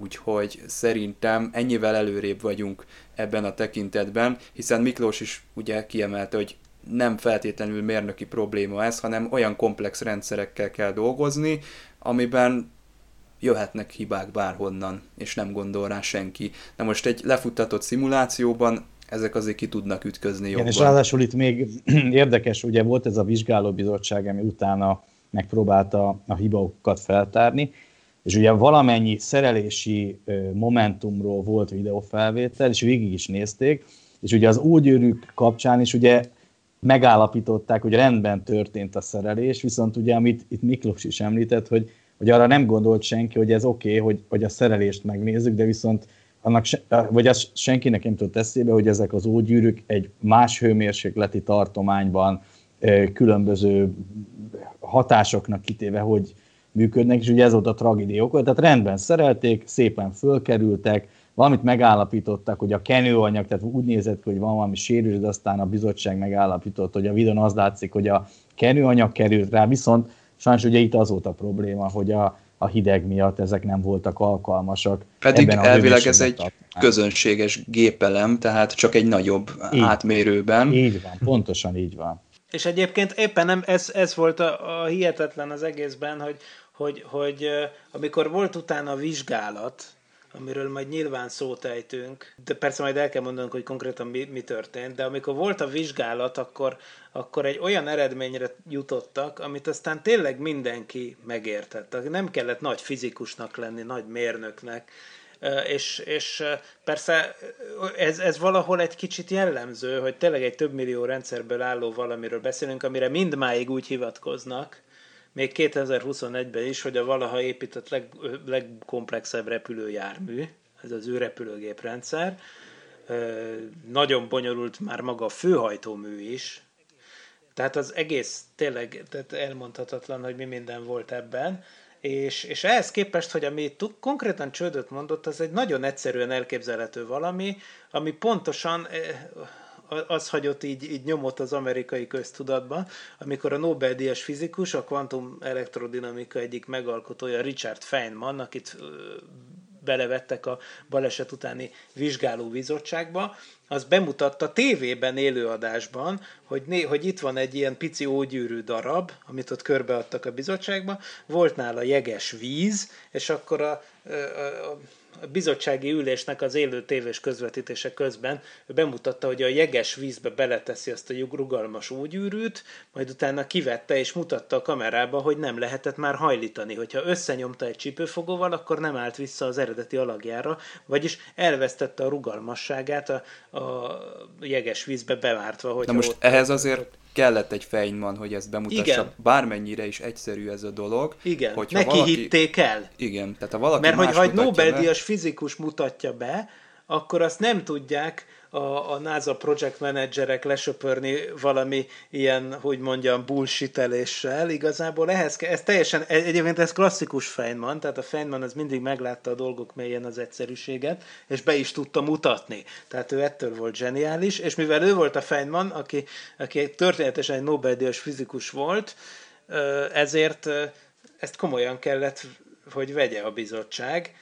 úgyhogy szerintem ennyivel előrébb vagyunk ebben a tekintetben, hiszen Miklós is ugye kiemelte, hogy nem feltétlenül mérnöki probléma ez, hanem olyan komplex rendszerekkel kell dolgozni, amiben jöhetnek hibák bárhonnan, és nem gondol rá senki. Na most egy lefuttatott szimulációban ezek azért ki tudnak ütközni jobban. Igen, és ráadásul itt még érdekes, ugye volt ez a vizsgálóbizottság, ami utána megpróbálta a hibaokat feltárni, és ugye valamennyi szerelési momentumról volt videófelvétel, és végig is nézték, és ugye az ógyőrük kapcsán is ugye megállapították, hogy rendben történt a szerelés, viszont ugye, amit itt Miklós is említett, hogy, hogy arra nem gondolt senki, hogy ez oké, okay, hogy, hogy a szerelést megnézzük, de viszont annak se, vagy az senkinek nem tudott eszébe, hogy ezek az ógyűrűk egy más hőmérsékleti tartományban különböző hatásoknak kitéve, hogy működnek, és ugye ez volt a tragédia oka. Tehát rendben szerelték, szépen fölkerültek, valamit megállapítottak, hogy a kenőanyag, tehát úgy nézett hogy van valami sérülés, de aztán a bizottság megállapított, hogy a videón az látszik, hogy a kenőanyag került rá, viszont sajnos ugye itt az volt a probléma, hogy a, a hideg miatt ezek nem voltak alkalmasak. Pedig elvileg ez egy tartani. közönséges gépelem, tehát csak egy nagyobb így, átmérőben. Így van, pontosan így van. És egyébként éppen nem ez, ez volt a, a hihetetlen az egészben, hogy, hogy, hogy amikor volt utána a vizsgálat, amiről majd nyilván szót ejtünk, de persze majd el kell mondanunk, hogy konkrétan mi, mi történt, de amikor volt a vizsgálat, akkor, akkor egy olyan eredményre jutottak, amit aztán tényleg mindenki megértett. Nem kellett nagy fizikusnak lenni, nagy mérnöknek, és, és persze ez, ez valahol egy kicsit jellemző, hogy tényleg egy több millió rendszerből álló valamiről beszélünk, amire mindmáig úgy hivatkoznak, még 2021-ben is, hogy a valaha épített leg, legkomplexebb repülőjármű, ez az ő repülőgéprendszer, nagyon bonyolult már maga a főhajtómű is, tehát az egész tényleg tehát elmondhatatlan, hogy mi minden volt ebben, és, és ehhez képest, hogy ami konkrétan csődöt mondott, az egy nagyon egyszerűen elképzelhető valami, ami pontosan az hagyott így, így nyomot az amerikai köztudatba, amikor a Nobel-díjas fizikus, a kvantum elektrodinamika egyik megalkotója Richard Feynman, akit belevettek a baleset utáni vizsgálóbizottságba, az bemutatta tévében élőadásban, hogy, né, hogy itt van egy ilyen pici ógyűrű darab, amit ott körbeadtak a bizottságba, volt nála jeges víz, és akkor a, a a bizottsági ülésnek az élő tévés közvetítése közben bemutatta, hogy a jeges vízbe beleteszi azt a rugalmas úgyűrűt, majd utána kivette és mutatta a kamerába, hogy nem lehetett már hajlítani. Hogyha összenyomta egy csípőfogóval, akkor nem állt vissza az eredeti alagjára, vagyis elvesztette a rugalmasságát a, a jeges vízbe bevártva. Hogy Na most ehhez azért kellett egy Feynman, hogy ezt bemutassa. Igen. Bármennyire is egyszerű ez a dolog. Igen, neki valaki... hitték el. Igen, tehát ha valaki Mert hogy, egy Nobel-díjas fizikus mutatja be, akkor azt nem tudják a, a NASA project managerek lesöpörni valami ilyen, hogy mondjam, bullshiteléssel. Igazából ehhez ez teljesen, egyébként ez klasszikus Feynman, tehát a Feynman az mindig meglátta a dolgok mélyen az egyszerűséget, és be is tudta mutatni. Tehát ő ettől volt zseniális, és mivel ő volt a Feynman, aki, aki történetesen egy Nobel-díjas fizikus volt, ezért ezt komolyan kellett, hogy vegye a bizottság,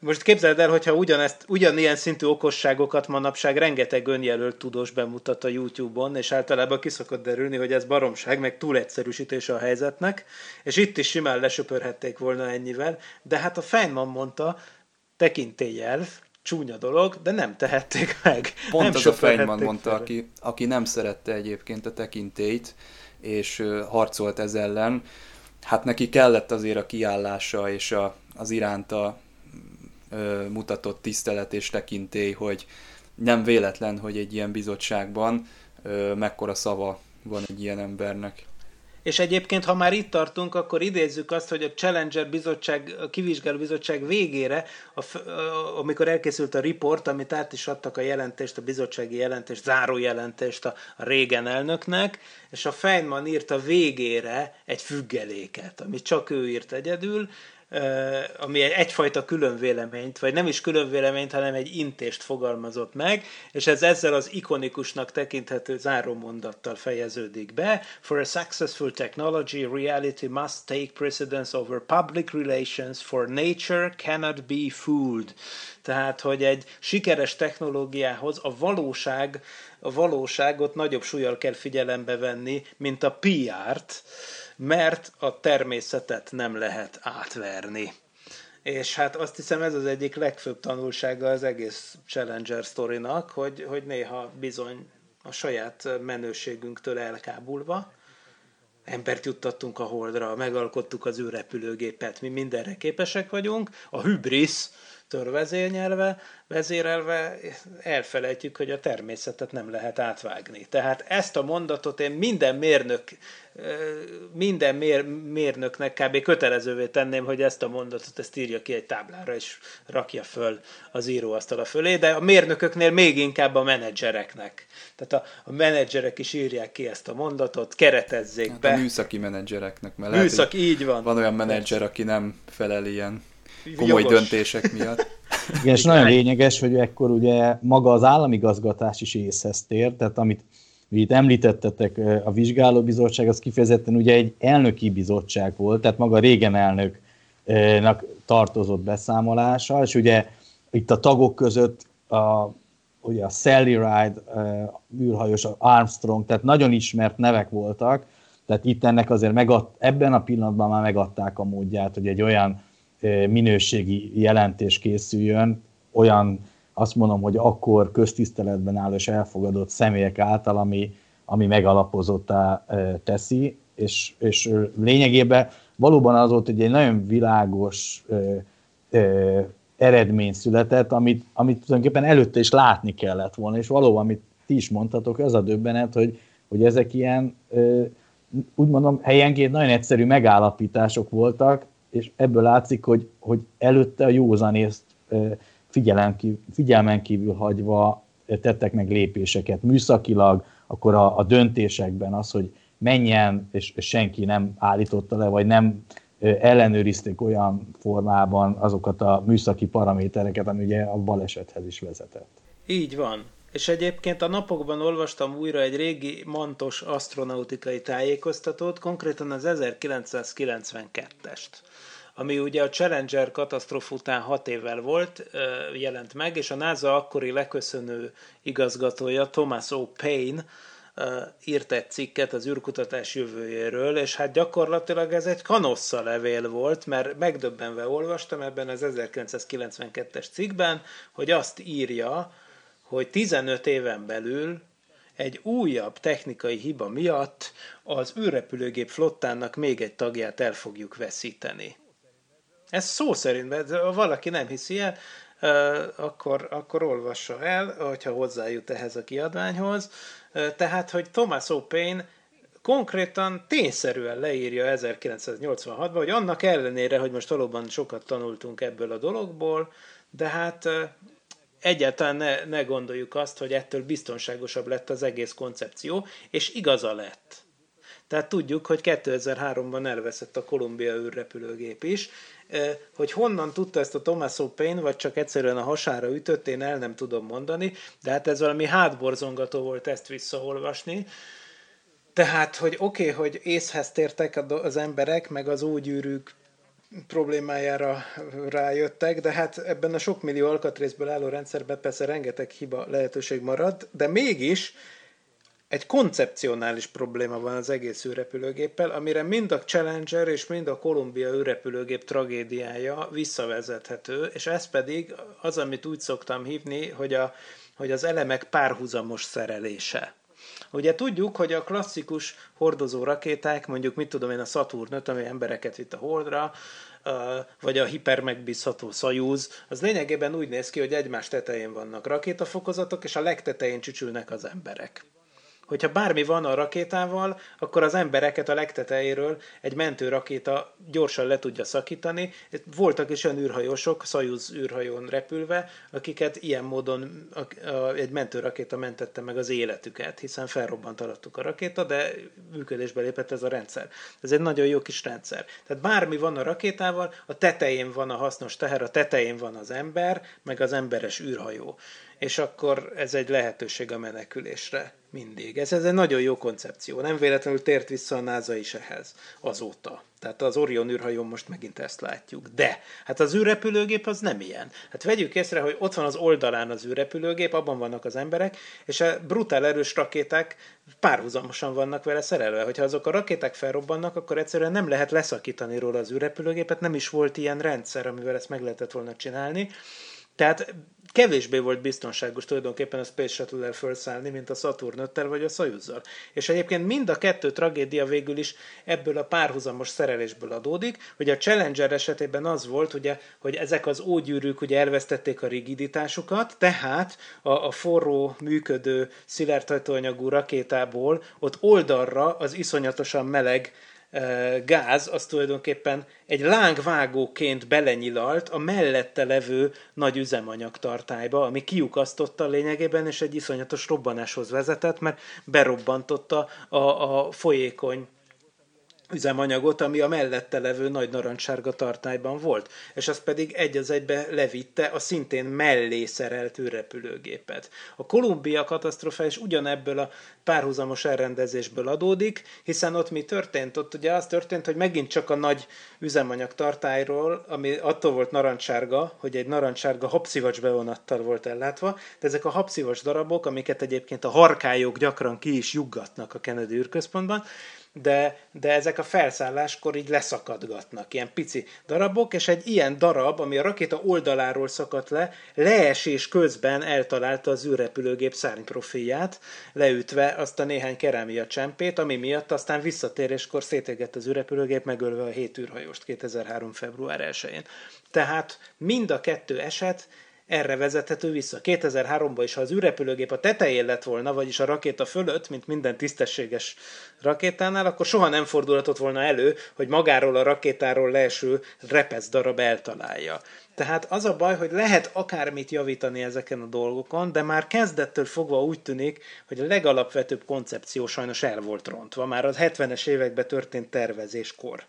most képzeld el, hogyha ugyanezt, ugyanilyen szintű okosságokat manapság rengeteg önjelölt tudós bemutat a YouTube-on, és általában kiszokott derülni, hogy ez baromság, meg túl egyszerűsítése a helyzetnek, és itt is simán lesöpörhették volna ennyivel, de hát a Feynman mondta, tekintélyelv, csúnya dolog, de nem tehették meg. Pont nem az a Feynman mondta, aki, aki nem szerette egyébként a tekintélyt, és harcolt ez ellen. Hát neki kellett azért a kiállása és a, az iránta mutatott tisztelet és tekintély, hogy nem véletlen, hogy egy ilyen bizottságban mekkora szava van egy ilyen embernek. És egyébként, ha már itt tartunk, akkor idézzük azt, hogy a Challenger bizottság, a kivizsgáló bizottság végére, a, amikor elkészült a report, amit át is adtak a jelentést, a bizottsági jelentést, záró jelentést a, a régen elnöknek, és a Feynman a végére egy függeléket, amit csak ő írt egyedül, ami egyfajta különvéleményt, vagy nem is különvéleményt, hanem egy intést fogalmazott meg, és ez ezzel az ikonikusnak tekinthető zárómondattal fejeződik be. For a successful technology, reality must take precedence over public relations, for nature cannot be fooled. Tehát, hogy egy sikeres technológiához a valóság, a valóságot nagyobb súlyjal kell figyelembe venni, mint a PR-t, mert a természetet nem lehet átverni. És hát azt hiszem ez az egyik legfőbb tanulsága az egész Challenger sztorinak, hogy, hogy néha bizony a saját menőségünktől elkábulva, embert juttattunk a holdra, megalkottuk az űrrepülőgépet, mi mindenre képesek vagyunk, a hübrisz törvezélnyelve, vezérelve elfelejtjük, hogy a természetet nem lehet átvágni. Tehát ezt a mondatot én minden mérnök, minden mér, mérnöknek kb. kötelezővé tenném, hogy ezt a mondatot ezt írja ki egy táblára, és rakja föl az íróasztala fölé, de a mérnököknél még inkább a menedzsereknek. Tehát a, a menedzserek is írják ki ezt a mondatot, keretezzék hát be. A műszaki menedzsereknek, mert Műszak, lehet, így van. Van olyan menedzser, aki nem felel ilyen komoly Jogos. döntések miatt. Igen, és nagyon lényeges, hogy ekkor ugye maga az államigazgatás is észhez tér, tehát amit itt említettetek, a vizsgálóbizottság az kifejezetten ugye egy elnöki bizottság volt, tehát maga régen elnöknek tartozott beszámolása, és ugye itt a tagok között a, ugye a Sally Ride, űrhajós Armstrong, tehát nagyon ismert nevek voltak, tehát itt ennek azért megad, ebben a pillanatban már megadták a módját, hogy egy olyan minőségi jelentés készüljön, olyan azt mondom, hogy akkor köztiszteletben álló és elfogadott személyek által, ami, ami megalapozottá teszi, és, és lényegében valóban az volt, hogy egy nagyon világos ö, eredmény született, amit, amit tulajdonképpen előtte is látni kellett volna, és valóban, amit ti is mondtatok, az a döbbenet, hogy, hogy ezek ilyen, ö, úgy mondom, helyenként nagyon egyszerű megállapítások voltak, és ebből látszik, hogy, hogy előtte a józanészt figyelmen kívül hagyva tettek meg lépéseket műszakilag, akkor a, a döntésekben az, hogy menjen, és senki nem állította le, vagy nem ellenőrizték olyan formában azokat a műszaki paramétereket, ami ugye a balesethez is vezetett. Így van. És egyébként a napokban olvastam újra egy régi mantos astronautikai tájékoztatót, konkrétan az 1992-est ami ugye a Challenger katasztróf után hat évvel volt, jelent meg, és a NASA akkori leköszönő igazgatója, Thomas O. Payne, írt egy cikket az űrkutatás jövőjéről, és hát gyakorlatilag ez egy kanossza levél volt, mert megdöbbenve olvastam ebben az 1992-es cikkben, hogy azt írja, hogy 15 éven belül egy újabb technikai hiba miatt az űrrepülőgép flottának még egy tagját el fogjuk veszíteni. Ez szó szerint, ha valaki nem hiszi el, akkor, akkor olvassa el, hogyha hozzájut ehhez a kiadványhoz. Tehát, hogy Thomas O'Payne konkrétan tényszerűen leírja 1986-ban, hogy annak ellenére, hogy most valóban sokat tanultunk ebből a dologból, de hát egyáltalán ne, ne gondoljuk azt, hogy ettől biztonságosabb lett az egész koncepció, és igaza lett. Tehát tudjuk, hogy 2003-ban elveszett a Columbia űrrepülőgép is, hogy honnan tudta ezt a Thomas O'Payne, vagy csak egyszerűen a hasára ütött, én el nem tudom mondani, de hát ez valami hátborzongató volt ezt visszaolvasni. Tehát, hogy oké, okay, hogy észhez tértek az emberek, meg az ógyűrűk problémájára rájöttek, de hát ebben a sok millió alkatrészből álló rendszerben persze rengeteg hiba lehetőség marad, de mégis egy koncepcionális probléma van az egész űrrepülőgéppel, amire mind a Challenger és mind a Columbia űrrepülőgép tragédiája visszavezethető, és ez pedig az, amit úgy szoktam hívni, hogy, a, hogy az elemek párhuzamos szerelése. Ugye tudjuk, hogy a klasszikus hordozó rakéták, mondjuk mit tudom én a Saturn 5, ami embereket vitt a Holdra, vagy a hipermegbízható Szajúz, az lényegében úgy néz ki, hogy egymás tetején vannak rakétafokozatok, és a legtetején csücsülnek az emberek hogyha bármi van a rakétával, akkor az embereket a legtetejéről egy mentő rakéta gyorsan le tudja szakítani. Voltak is olyan űrhajósok, Szajuz űrhajón repülve, akiket ilyen módon egy mentőrakéta mentette meg az életüket, hiszen felrobbant alattuk a rakéta, de működésbe lépett ez a rendszer. Ez egy nagyon jó kis rendszer. Tehát bármi van a rakétával, a tetején van a hasznos teher, a tetején van az ember, meg az emberes űrhajó és akkor ez egy lehetőség a menekülésre mindig. Ez, ez egy nagyon jó koncepció. Nem véletlenül tért vissza a NASA is ehhez azóta. Tehát az Orion űrhajón most megint ezt látjuk. De, hát az űrrepülőgép az nem ilyen. Hát vegyük észre, hogy ott van az oldalán az űrrepülőgép, abban vannak az emberek, és a brutál erős rakéták párhuzamosan vannak vele szerelve. Hogyha azok a rakéták felrobbannak, akkor egyszerűen nem lehet leszakítani róla az űrrepülőgépet, nem is volt ilyen rendszer, amivel ezt meg lehetett volna csinálni. Tehát kevésbé volt biztonságos tulajdonképpen a Space Shuttle-el felszállni, mint a Saturn 5 vagy a Soyuzzal. És egyébként mind a kettő tragédia végül is ebből a párhuzamos szerelésből adódik. hogy a Challenger esetében az volt, ugye, hogy ezek az ógyűrűk ugye elvesztették a rigiditásukat, tehát a, a forró, működő, szilárd rakétából ott oldalra az iszonyatosan meleg gáz az tulajdonképpen egy lángvágóként belenyilalt a mellette levő nagy üzemanyagtartályba, ami kiukasztotta lényegében, és egy iszonyatos robbanáshoz vezetett, mert berobbantotta a, a folyékony üzemanyagot, ami a mellette levő nagy narancssárga tartályban volt, és az pedig egy az egybe levitte a szintén mellé szerelt űrrepülőgépet. A Kolumbia katasztrofa is ugyanebből a párhuzamos elrendezésből adódik, hiszen ott mi történt? Ott ugye az történt, hogy megint csak a nagy üzemanyag tartályról, ami attól volt narancssárga, hogy egy narancssárga habszivacs bevonattal volt ellátva, de ezek a habszivacs darabok, amiket egyébként a harkályok gyakran ki is juggatnak a Kennedy űrközpontban, de, de ezek a felszálláskor így leszakadgatnak, ilyen pici darabok, és egy ilyen darab, ami a rakéta oldaláról szakadt le, leesés közben eltalálta az űrrepülőgép szárnyprofilját, leütve azt a néhány kerámia csempét, ami miatt aztán visszatéréskor szétégett az űrrepülőgép, megölve a hét űrhajóst 2003. február 1-én. Tehát mind a kettő eset erre vezethető vissza. 2003-ban is, ha az űrrepülőgép a tetején lett volna, vagyis a rakéta fölött, mint minden tisztességes rakétánál, akkor soha nem fordulhatott volna elő, hogy magáról a rakétáról leeső repesz darab eltalálja. Tehát az a baj, hogy lehet akármit javítani ezeken a dolgokon, de már kezdettől fogva úgy tűnik, hogy a legalapvetőbb koncepció sajnos el volt rontva, már az 70-es években történt tervezéskor.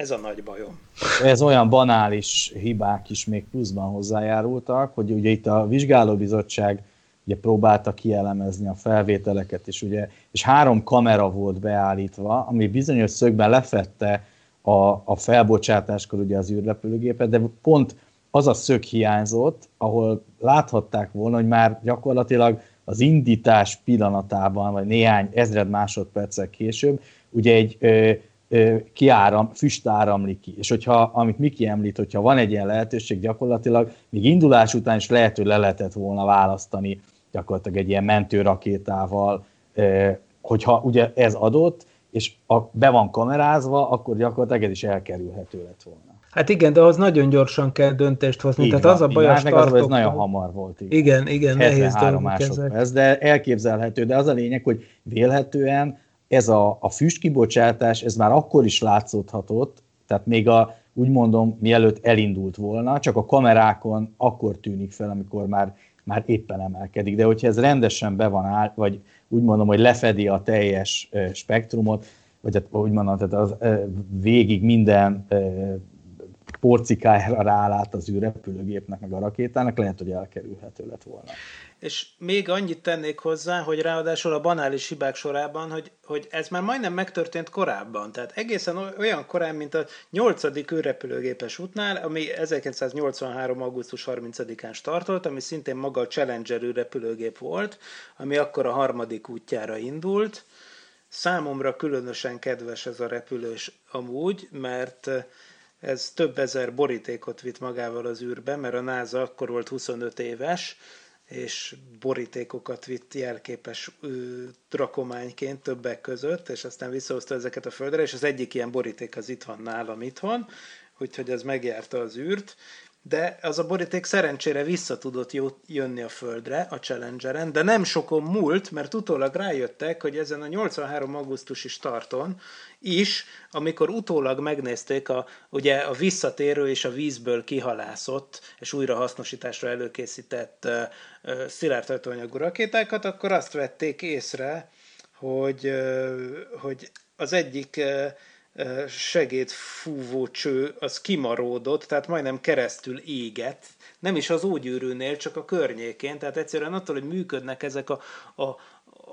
Ez a nagy bajom. Ez olyan banális hibák is még pluszban hozzájárultak, hogy ugye itt a vizsgálóbizottság ugye próbálta kielemezni a felvételeket, és, ugye, és három kamera volt beállítva, ami bizonyos szögben lefette a, a felbocsátáskor ugye az űrrepülőgépet, de pont az a szög hiányzott, ahol láthatták volna, hogy már gyakorlatilag az indítás pillanatában, vagy néhány ezred másodperccel később, ugye egy kiáram, füst áramlik ki. És hogyha, amit Miki említ, hogyha van egy ilyen lehetőség, gyakorlatilag még indulás után is lehet, hogy le lehetett volna választani gyakorlatilag egy ilyen mentőrakétával, hogyha ugye ez adott, és a, be van kamerázva, akkor gyakorlatilag ez is elkerülhető lett volna. Hát igen, de az nagyon gyorsan kell döntést hozni. Így Tehát van, az a baj a startok, ez nagyon hamar volt. Igen, igen, igen nehéz dolgok Ez, de elképzelhető, de az a lényeg, hogy vélhetően ez a, a füstkibocsátás, ez már akkor is látszódhatott, tehát még a, úgy mondom, mielőtt elindult volna, csak a kamerákon akkor tűnik fel, amikor már, már éppen emelkedik. De hogyha ez rendesen be van áll, vagy úgy mondom, hogy lefedi a teljes spektrumot, vagy hát, úgy mondom, tehát az, végig minden porcikájára rálát az űrrepülőgépnek, meg a rakétának, lehet, hogy elkerülhető lett volna. És még annyit tennék hozzá, hogy ráadásul a banális hibák sorában, hogy, hogy ez már majdnem megtörtént korábban. Tehát egészen olyan korán, mint a 8. űrrepülőgépes útnál, ami 1983. augusztus 30-án startolt, ami szintén maga a Challenger űrrepülőgép volt, ami akkor a harmadik útjára indult. Számomra különösen kedves ez a repülős amúgy, mert ez több ezer borítékot vitt magával az űrbe, mert a NASA akkor volt 25 éves, és borítékokat vitt jelképes rakományként többek között, és aztán visszahozta ezeket a földre, és az egyik ilyen boríték az itt van nálam itthon, úgyhogy ez megjárta az űrt, de az a boríték szerencsére vissza tudott jönni a földre, a Challengeren, de nem sokon múlt, mert utólag rájöttek, hogy ezen a 83. augusztusi starton is, amikor utólag megnézték a, ugye a visszatérő és a vízből kihalászott és újra hasznosításra előkészített uh, uh, rakétákat, akkor azt vették észre, hogy, uh, hogy az egyik segédfúvó cső az kimaródott, tehát majdnem keresztül égett, nem is az ógyűrűnél, csak a környékén, tehát egyszerűen attól, hogy működnek ezek a, a,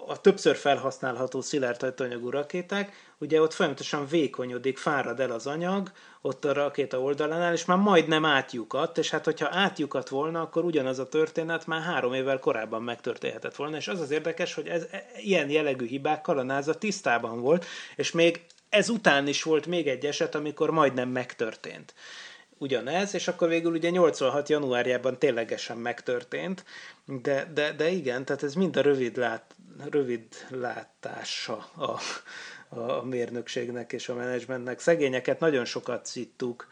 a többször felhasználható szilárd ajtóanyagú rakéták, ugye ott folyamatosan vékonyodik, fárad el az anyag, ott a rakéta oldalánál, és már majdnem átjukat, és hát hogyha átjukat volna, akkor ugyanaz a történet már három évvel korábban megtörténhetett volna, és az az érdekes, hogy ez ilyen jellegű hibákkal a NASA tisztában volt, és még ezután is volt még egy eset, amikor majdnem megtörtént ugyanez, és akkor végül ugye 86. januárjában ténylegesen megtörtént, de, de, de igen, tehát ez mind a rövid, lát, rövid látása a, a mérnökségnek és a menedzsmentnek. Szegényeket nagyon sokat szittuk,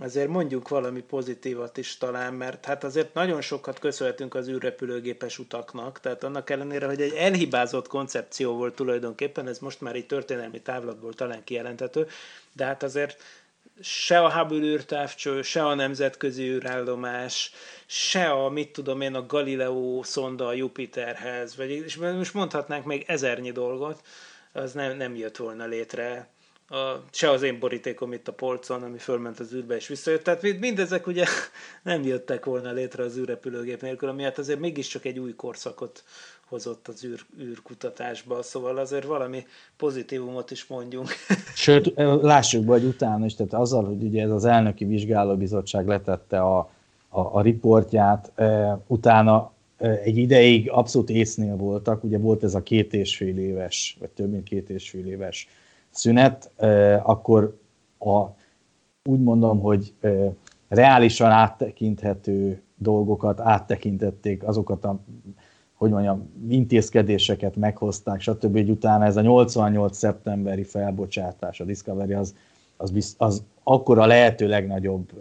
azért mondjuk valami pozitívat is talán, mert hát azért nagyon sokat köszönhetünk az űrrepülőgépes utaknak, tehát annak ellenére, hogy egy elhibázott koncepció volt tulajdonképpen, ez most már egy történelmi távlatból talán kijelentető, de hát azért se a Hubble űrtávcső, se a nemzetközi űrállomás, se a, mit tudom én, a Galileo szonda a Jupiterhez, vagy és most mondhatnánk még ezernyi dolgot, az nem, nem jött volna létre a, se az én borítékom itt a polcon, ami fölment az űrbe és visszajött. Tehát mindezek ugye nem jöttek volna létre az űrrepülőgép nélkül, ami hát azért mégiscsak egy új korszakot hozott az űr, űrkutatásba, szóval azért valami pozitívumot is mondjunk. Sőt, lássuk be, utána is, tehát azzal, hogy ugye ez az elnöki vizsgálóbizottság letette a, a, a riportját, e, utána egy ideig abszolút észnél voltak, ugye volt ez a két és fél éves, vagy több mint két és fél éves szünet, akkor a, úgy mondom, hogy reálisan áttekinthető dolgokat áttekintették, azokat a hogy mondjam, intézkedéseket meghozták, stb. Így utána ez a 88. szeptemberi felbocsátás, a Discovery az, az, biz, az akkor a lehető legnagyobb,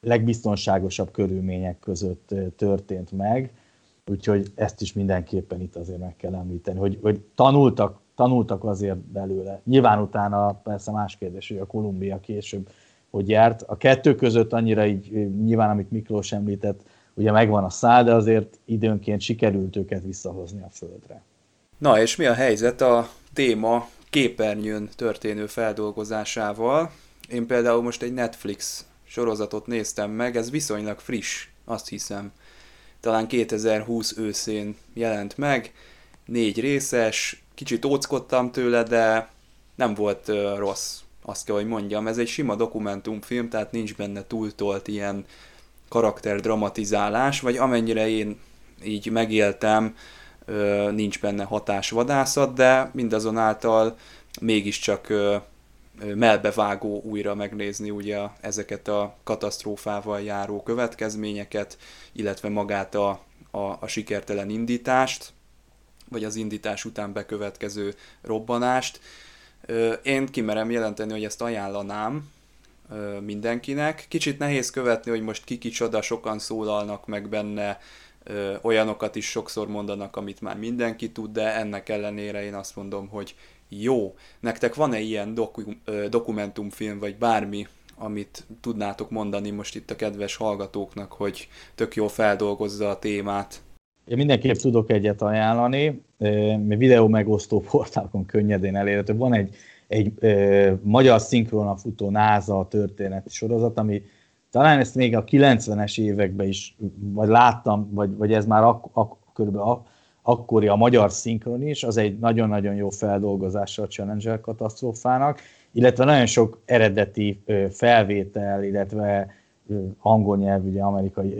legbiztonságosabb körülmények között történt meg, úgyhogy ezt is mindenképpen itt azért meg kell említeni, hogy, hogy tanultak tanultak azért belőle. Nyilván utána persze más kérdés, hogy a Kolumbia később hogy járt. A kettő között annyira így, nyilván, amit Miklós említett, ugye megvan a szál, de azért időnként sikerült őket visszahozni a földre. Na és mi a helyzet a téma képernyőn történő feldolgozásával? Én például most egy Netflix sorozatot néztem meg, ez viszonylag friss, azt hiszem. Talán 2020 őszén jelent meg, négy részes, kicsit óckodtam tőle, de nem volt uh, rossz, azt kell, hogy mondjam. Ez egy sima dokumentumfilm, tehát nincs benne túltolt ilyen karakterdramatizálás, vagy amennyire én így megéltem, uh, nincs benne hatásvadászat, de mindazonáltal mégiscsak uh, melbevágó újra megnézni ugye ezeket a katasztrófával járó következményeket, illetve magát a, a, a sikertelen indítást, vagy az indítás után bekövetkező robbanást. Én kimerem jelenteni, hogy ezt ajánlanám mindenkinek. Kicsit nehéz követni, hogy most ki kicsoda, sokan szólalnak meg benne, olyanokat is sokszor mondanak, amit már mindenki tud, de ennek ellenére én azt mondom, hogy jó. Nektek van-e ilyen doku- dokumentumfilm, vagy bármi, amit tudnátok mondani most itt a kedves hallgatóknak, hogy tök jól feldolgozza a témát? Én mindenképp tudok egyet ajánlani, videó megosztó portálokon könnyedén elérhető. Van egy, egy e, magyar szinkronan futó NASA történeti sorozat, ami talán ezt még a 90-es években is, vagy láttam, vagy, vagy ez már ak, ak, körülbelül ak, akkori a magyar szinkron is, az egy nagyon-nagyon jó feldolgozása a Challenger katasztrófának, illetve nagyon sok eredeti felvétel, illetve angol nyelvű, ugye amerikai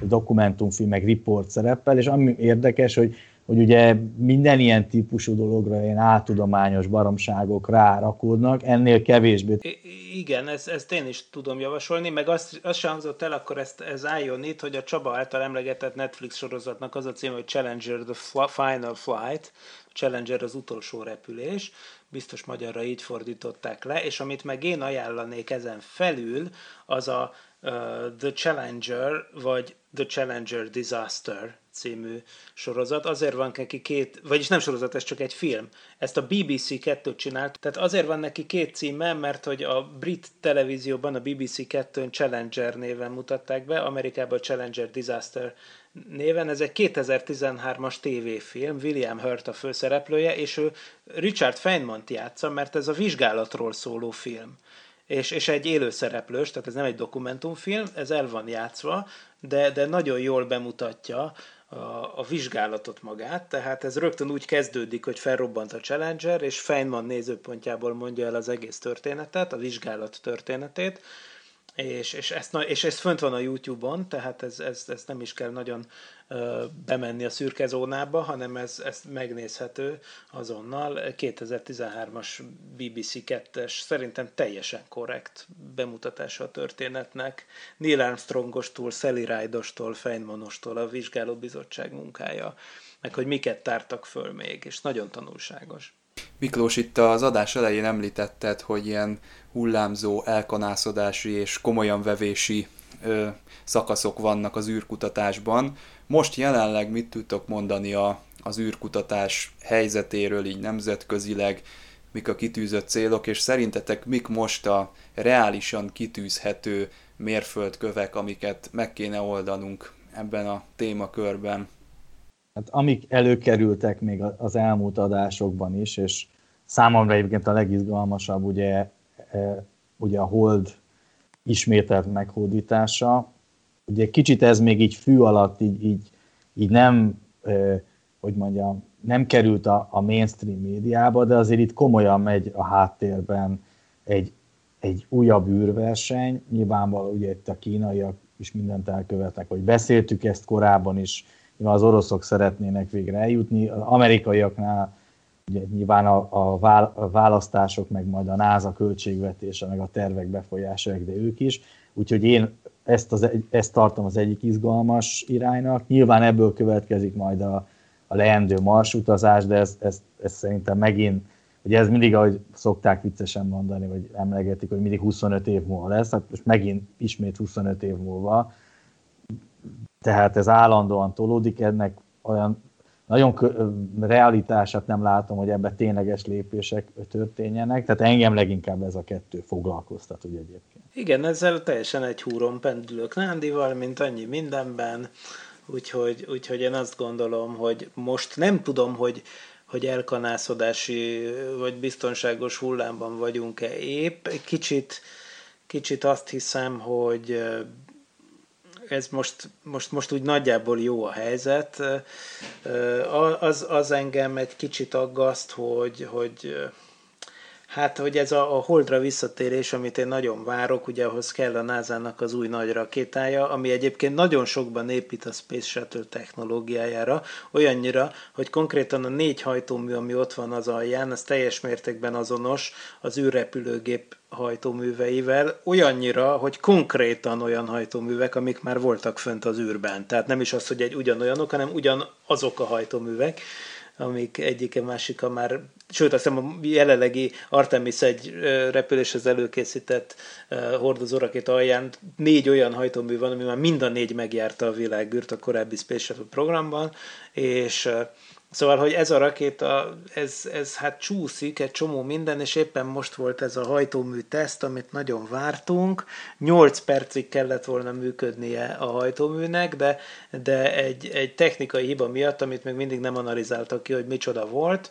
dokumentumfilm, meg report szerepel, és ami érdekes, hogy, hogy ugye minden ilyen típusú dologra ilyen áltudományos baromságok rárakódnak, ennél kevésbé. I- igen, ezt, ezt én is tudom javasolni, meg azt, azt sem hangzott el, akkor ezt, ez álljon itt, hogy a Csaba által emlegetett Netflix sorozatnak az a cím, hogy Challenger The Final Flight, Challenger az utolsó repülés, biztos magyarra így fordították le, és amit meg én ajánlanék ezen felül, az a uh, The Challenger, vagy The Challenger Disaster című sorozat. Azért van neki két, vagyis nem sorozat, ez csak egy film. Ezt a BBC 2 csinált. Tehát azért van neki két címe, mert hogy a brit televízióban a BBC 2-n Challenger néven mutatták be, Amerikában Challenger Disaster néven. Ez egy 2013-as tévéfilm, William Hurt a főszereplője, és ő Richard Feynman-t játsza, mert ez a vizsgálatról szóló film. És, és egy élőszereplős, tehát ez nem egy dokumentumfilm, ez el van játszva, de, de nagyon jól bemutatja a, a vizsgálatot magát, tehát ez rögtön úgy kezdődik, hogy felrobbant a Challenger, és Feynman nézőpontjából mondja el az egész történetet, a vizsgálat történetét, és, és, ezt, és ez fönt van a YouTube-on, tehát ez, ez, ez nem is kell nagyon uh, bemenni a szürke zónába, hanem ez, ez megnézhető azonnal. 2013-as BBC 2-es, szerintem teljesen korrekt bemutatása a történetnek. Neil Armstrongostól, Sally Ride-ostól, Feynmanostól a vizsgálóbizottság munkája, meg hogy miket tártak föl még, és nagyon tanulságos. Miklós, itt az adás elején említetted, hogy ilyen hullámzó elkanászodási és komolyan vevési ö, szakaszok vannak az űrkutatásban. Most jelenleg mit tudtok mondani a, az űrkutatás helyzetéről így nemzetközileg, mik a kitűzött célok, és szerintetek mik most a reálisan kitűzhető mérföldkövek, amiket meg kéne oldanunk ebben a témakörben? Hát amik előkerültek még az elmúlt adásokban is, és számomra egyébként a legizgalmasabb ugye, e, ugye a hold ismételt meghódítása. Ugye kicsit ez még így fű alatt így, így, így nem, e, hogy mondjam, nem került a, a mainstream médiába, de azért itt komolyan megy a háttérben egy, egy újabb űrverseny. Nyilvánvalóan ugye itt a kínaiak is mindent elkövetnek, hogy beszéltük ezt korábban is, az oroszok szeretnének végre eljutni, az amerikaiaknál ugye nyilván a, a választások, meg majd a NASA költségvetése, meg a tervek befolyásolják, de ők is. Úgyhogy én ezt, az, ezt tartom az egyik izgalmas iránynak. Nyilván ebből következik majd a, a leendő marsutazás, de ez, ez, ez szerintem megint, ugye ez mindig, ahogy szokták viccesen mondani, vagy emlegetik, hogy mindig 25 év múlva lesz, hát most megint ismét 25 év múlva, tehát ez állandóan tolódik, ennek olyan nagyon realitását nem látom, hogy ebben tényleges lépések történjenek, tehát engem leginkább ez a kettő foglalkoztat ugye egyébként. Igen, ezzel teljesen egy húron pendülök Nándival, mint annyi mindenben, úgyhogy, úgyhogy én azt gondolom, hogy most nem tudom, hogy hogy elkanászodási vagy biztonságos hullámban vagyunk-e épp. Kicsit, kicsit azt hiszem, hogy ez most, most, most úgy nagyjából jó a helyzet. Az, az engem egy kicsit aggaszt, hogy, hogy Hát, hogy ez a, a Holdra visszatérés, amit én nagyon várok, ugye ahhoz kell a NASA-nak az új nagy rakétája, ami egyébként nagyon sokban épít a Space Shuttle technológiájára, olyannyira, hogy konkrétan a négy hajtómű, ami ott van az alján, az teljes mértékben azonos az űrrepülőgép hajtóműveivel, olyannyira, hogy konkrétan olyan hajtóművek, amik már voltak fönt az űrben. Tehát nem is az, hogy egy ugyanolyanok, hanem ugyan azok a hajtóművek, amik egyike másika már, sőt azt hiszem a jelenlegi Artemis egy repüléshez előkészített hordozóraket alján négy olyan hajtómű van, ami már mind a négy megjárta a világűrt a korábbi Space Shuttle programban, és Szóval, hogy ez a rakéta, ez, ez hát csúszik egy csomó minden, és éppen most volt ez a hajtómű teszt, amit nagyon vártunk. 8 percig kellett volna működnie a hajtóműnek, de, de egy, egy technikai hiba miatt, amit még mindig nem analizáltak ki, hogy micsoda volt,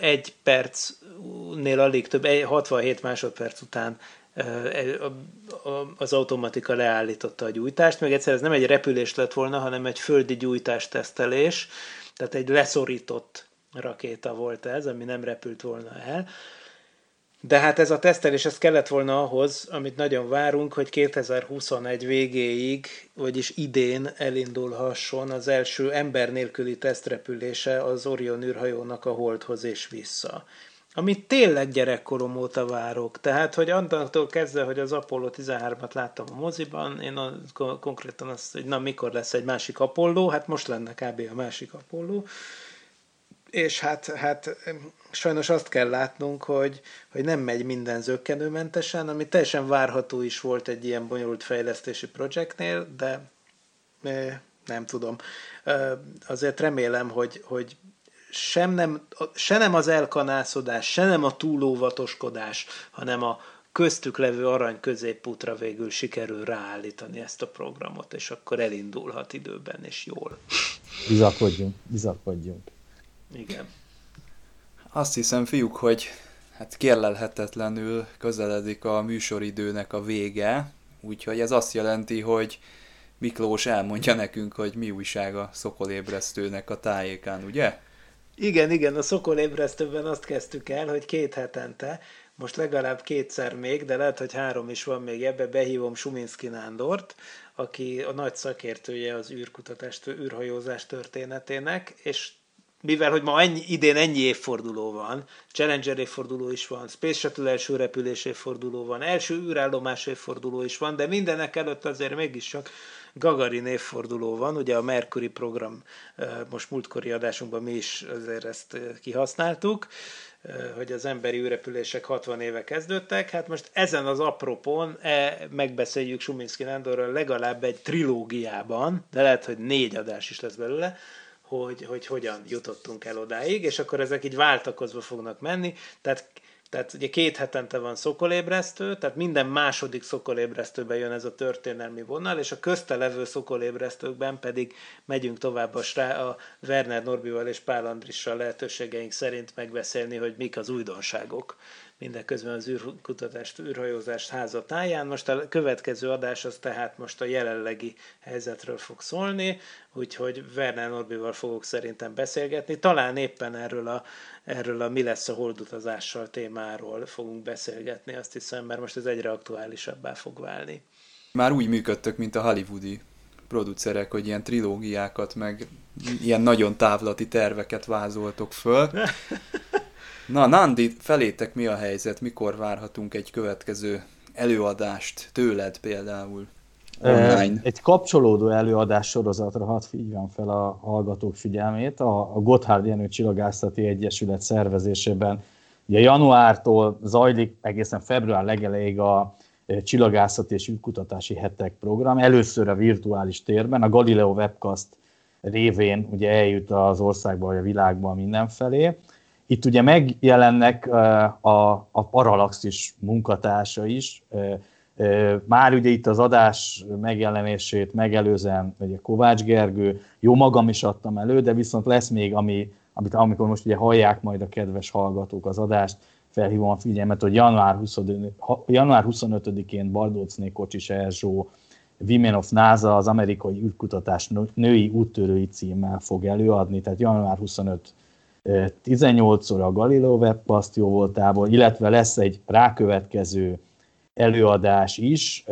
egy percnél alig több, 67 másodperc után az automatika leállította a gyújtást. Még egyszer ez nem egy repülés lett volna, hanem egy földi gyújtás tesztelés, tehát egy leszorított rakéta volt ez, ami nem repült volna el. De hát ez a tesztelés, ez kellett volna ahhoz, amit nagyon várunk, hogy 2021 végéig, vagyis idén elindulhasson az első ember nélküli tesztrepülése az Orion űrhajónak a Holdhoz és vissza. Amit tényleg gyerekkorom óta várok. Tehát, hogy antól kezdve, hogy az Apollo 13-at láttam a moziban, én a, konkrétan azt, hogy na mikor lesz egy másik Apollo, hát most lenne kb. a másik Apollo. És hát, hát sajnos azt kell látnunk, hogy, hogy nem megy minden zöggenőmentesen, ami teljesen várható is volt egy ilyen bonyolult fejlesztési projektnél, de nem tudom. Azért remélem, hogy, hogy sem nem, se nem az elkanászodás, se nem a túlóvatoskodás, hanem a köztük levő arany középútra végül sikerül ráállítani ezt a programot, és akkor elindulhat időben, és jól. Bizakodjunk, bizakodjunk. Igen. Azt hiszem, fiúk, hogy hát kérlelhetetlenül közeledik a műsoridőnek a vége, úgyhogy ez azt jelenti, hogy Miklós elmondja nekünk, hogy mi újság a szokolébresztőnek a tájékán, ugye? Igen, igen, a szokolébresztőben azt kezdtük el, hogy két hetente, most legalább kétszer még, de lehet, hogy három is van még ebbe, behívom Suminski Nándort, aki a nagy szakértője az űrkutatás, űrhajózás történetének, és mivel hogy ma ennyi, idén ennyi évforduló van, Challenger évforduló is van, Space Shuttle első repülés évforduló van, első űrállomás évforduló is van, de mindenek előtt azért mégis csak Gagarin évforduló van, ugye a Mercury program, most múltkori adásunkban mi is azért ezt kihasználtuk, hogy az emberi űrrepülések 60 éve kezdődtek. Hát most ezen az apropón e, megbeszéljük Suminski Nándorral legalább egy trilógiában, de lehet, hogy négy adás is lesz belőle, hogy, hogy hogyan jutottunk el odáig, és akkor ezek így váltakozva fognak menni. Tehát tehát ugye két hetente van szokolébresztő, tehát minden második szokolébresztőben jön ez a történelmi vonal, és a közte levő szokolébresztőkben pedig megyünk tovább a, srá, a Werner Norbival és Pál Andrissal lehetőségeink szerint megbeszélni, hogy mik az újdonságok mindeközben az űrkutatást, űrhajózást házatáján. Most a következő adás az tehát most a jelenlegi helyzetről fog szólni, úgyhogy Werner Norbival fogok szerintem beszélgetni. Talán éppen erről a, erről a mi lesz a holdutazással témáról fogunk beszélgetni, azt hiszem, mert most ez egyre aktuálisabbá fog válni. Már úgy működtök, mint a hollywoodi producerek, hogy ilyen trilógiákat, meg ilyen nagyon távlati terveket vázoltok föl. Na, Nandi, felétek mi a helyzet? Mikor várhatunk egy következő előadást tőled például? Online. Egy kapcsolódó előadás sorozatra hadd figyeljem fel a hallgatók figyelmét. A, a Gotthard Jenő Csillagászati Egyesület szervezésében ugye januártól zajlik egészen február legelejéig a csillagászati és űrkutatási hetek program. Először a virtuális térben, a Galileo Webcast révén ugye eljut az országba vagy a világban mindenfelé. Itt ugye megjelennek a, a Paralaxis munkatársa is, Már ugye itt az adás megjelenését megelőzően ugye Kovács Gergő, jó magam is adtam elő, de viszont lesz még, ami, amit amikor most ugye hallják majd a kedves hallgatók az adást, felhívom a figyelmet, hogy január, 20, január 25-én Bardócné Kocsis Erzsó Women of NASA az amerikai űrkutatás női úttörői címmel fog előadni, tehát január 25 18 óra a Galileo webpasztió voltából, illetve lesz egy rákövetkező előadás is.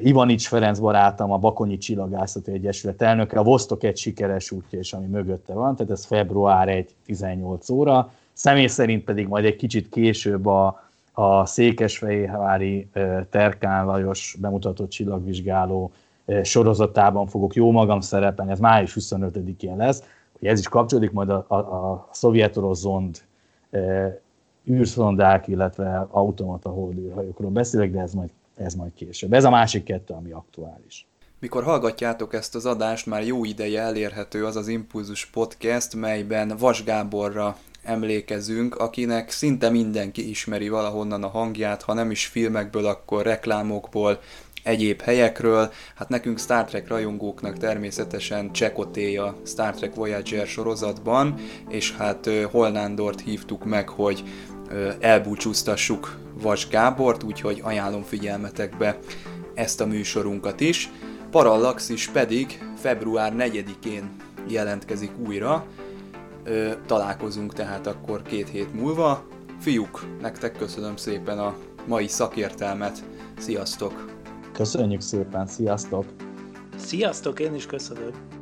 Ivanics Ferenc barátom, a Bakonyi Csillagászati Egyesület elnöke, a Vostok egy sikeres útja és ami mögötte van, tehát ez február 1, 18 óra. Személy szerint pedig majd egy kicsit később a, a Székesfehérvári Terkán Lajos bemutatott csillagvizsgáló sorozatában fogok jó magam szerepelni, ez május 25-én lesz, hogy ez is kapcsolódik majd a, a, a szovjet zond űrszondák, illetve automata holdűrhajókról beszélek, de ez majd, ez majd később. Ez a másik kettő, ami aktuális. Mikor hallgatjátok ezt az adást, már jó ideje elérhető az az Impulzus Podcast, melyben Vas Gáborra emlékezünk, akinek szinte mindenki ismeri valahonnan a hangját, ha nem is filmekből, akkor reklámokból, egyéb helyekről. Hát nekünk Star Trek rajongóknak természetesen Csekoté a Star Trek Voyager sorozatban, és hát Holnándort hívtuk meg, hogy elbúcsúztassuk Vas Gábort, úgyhogy ajánlom figyelmetekbe ezt a műsorunkat is. Parallaxis pedig február 4-én jelentkezik újra, találkozunk tehát akkor két hét múlva. Fiúk, nektek köszönöm szépen a mai szakértelmet. Sziasztok! Köszönjük szépen, sziasztok! Sziasztok, én is köszönöm!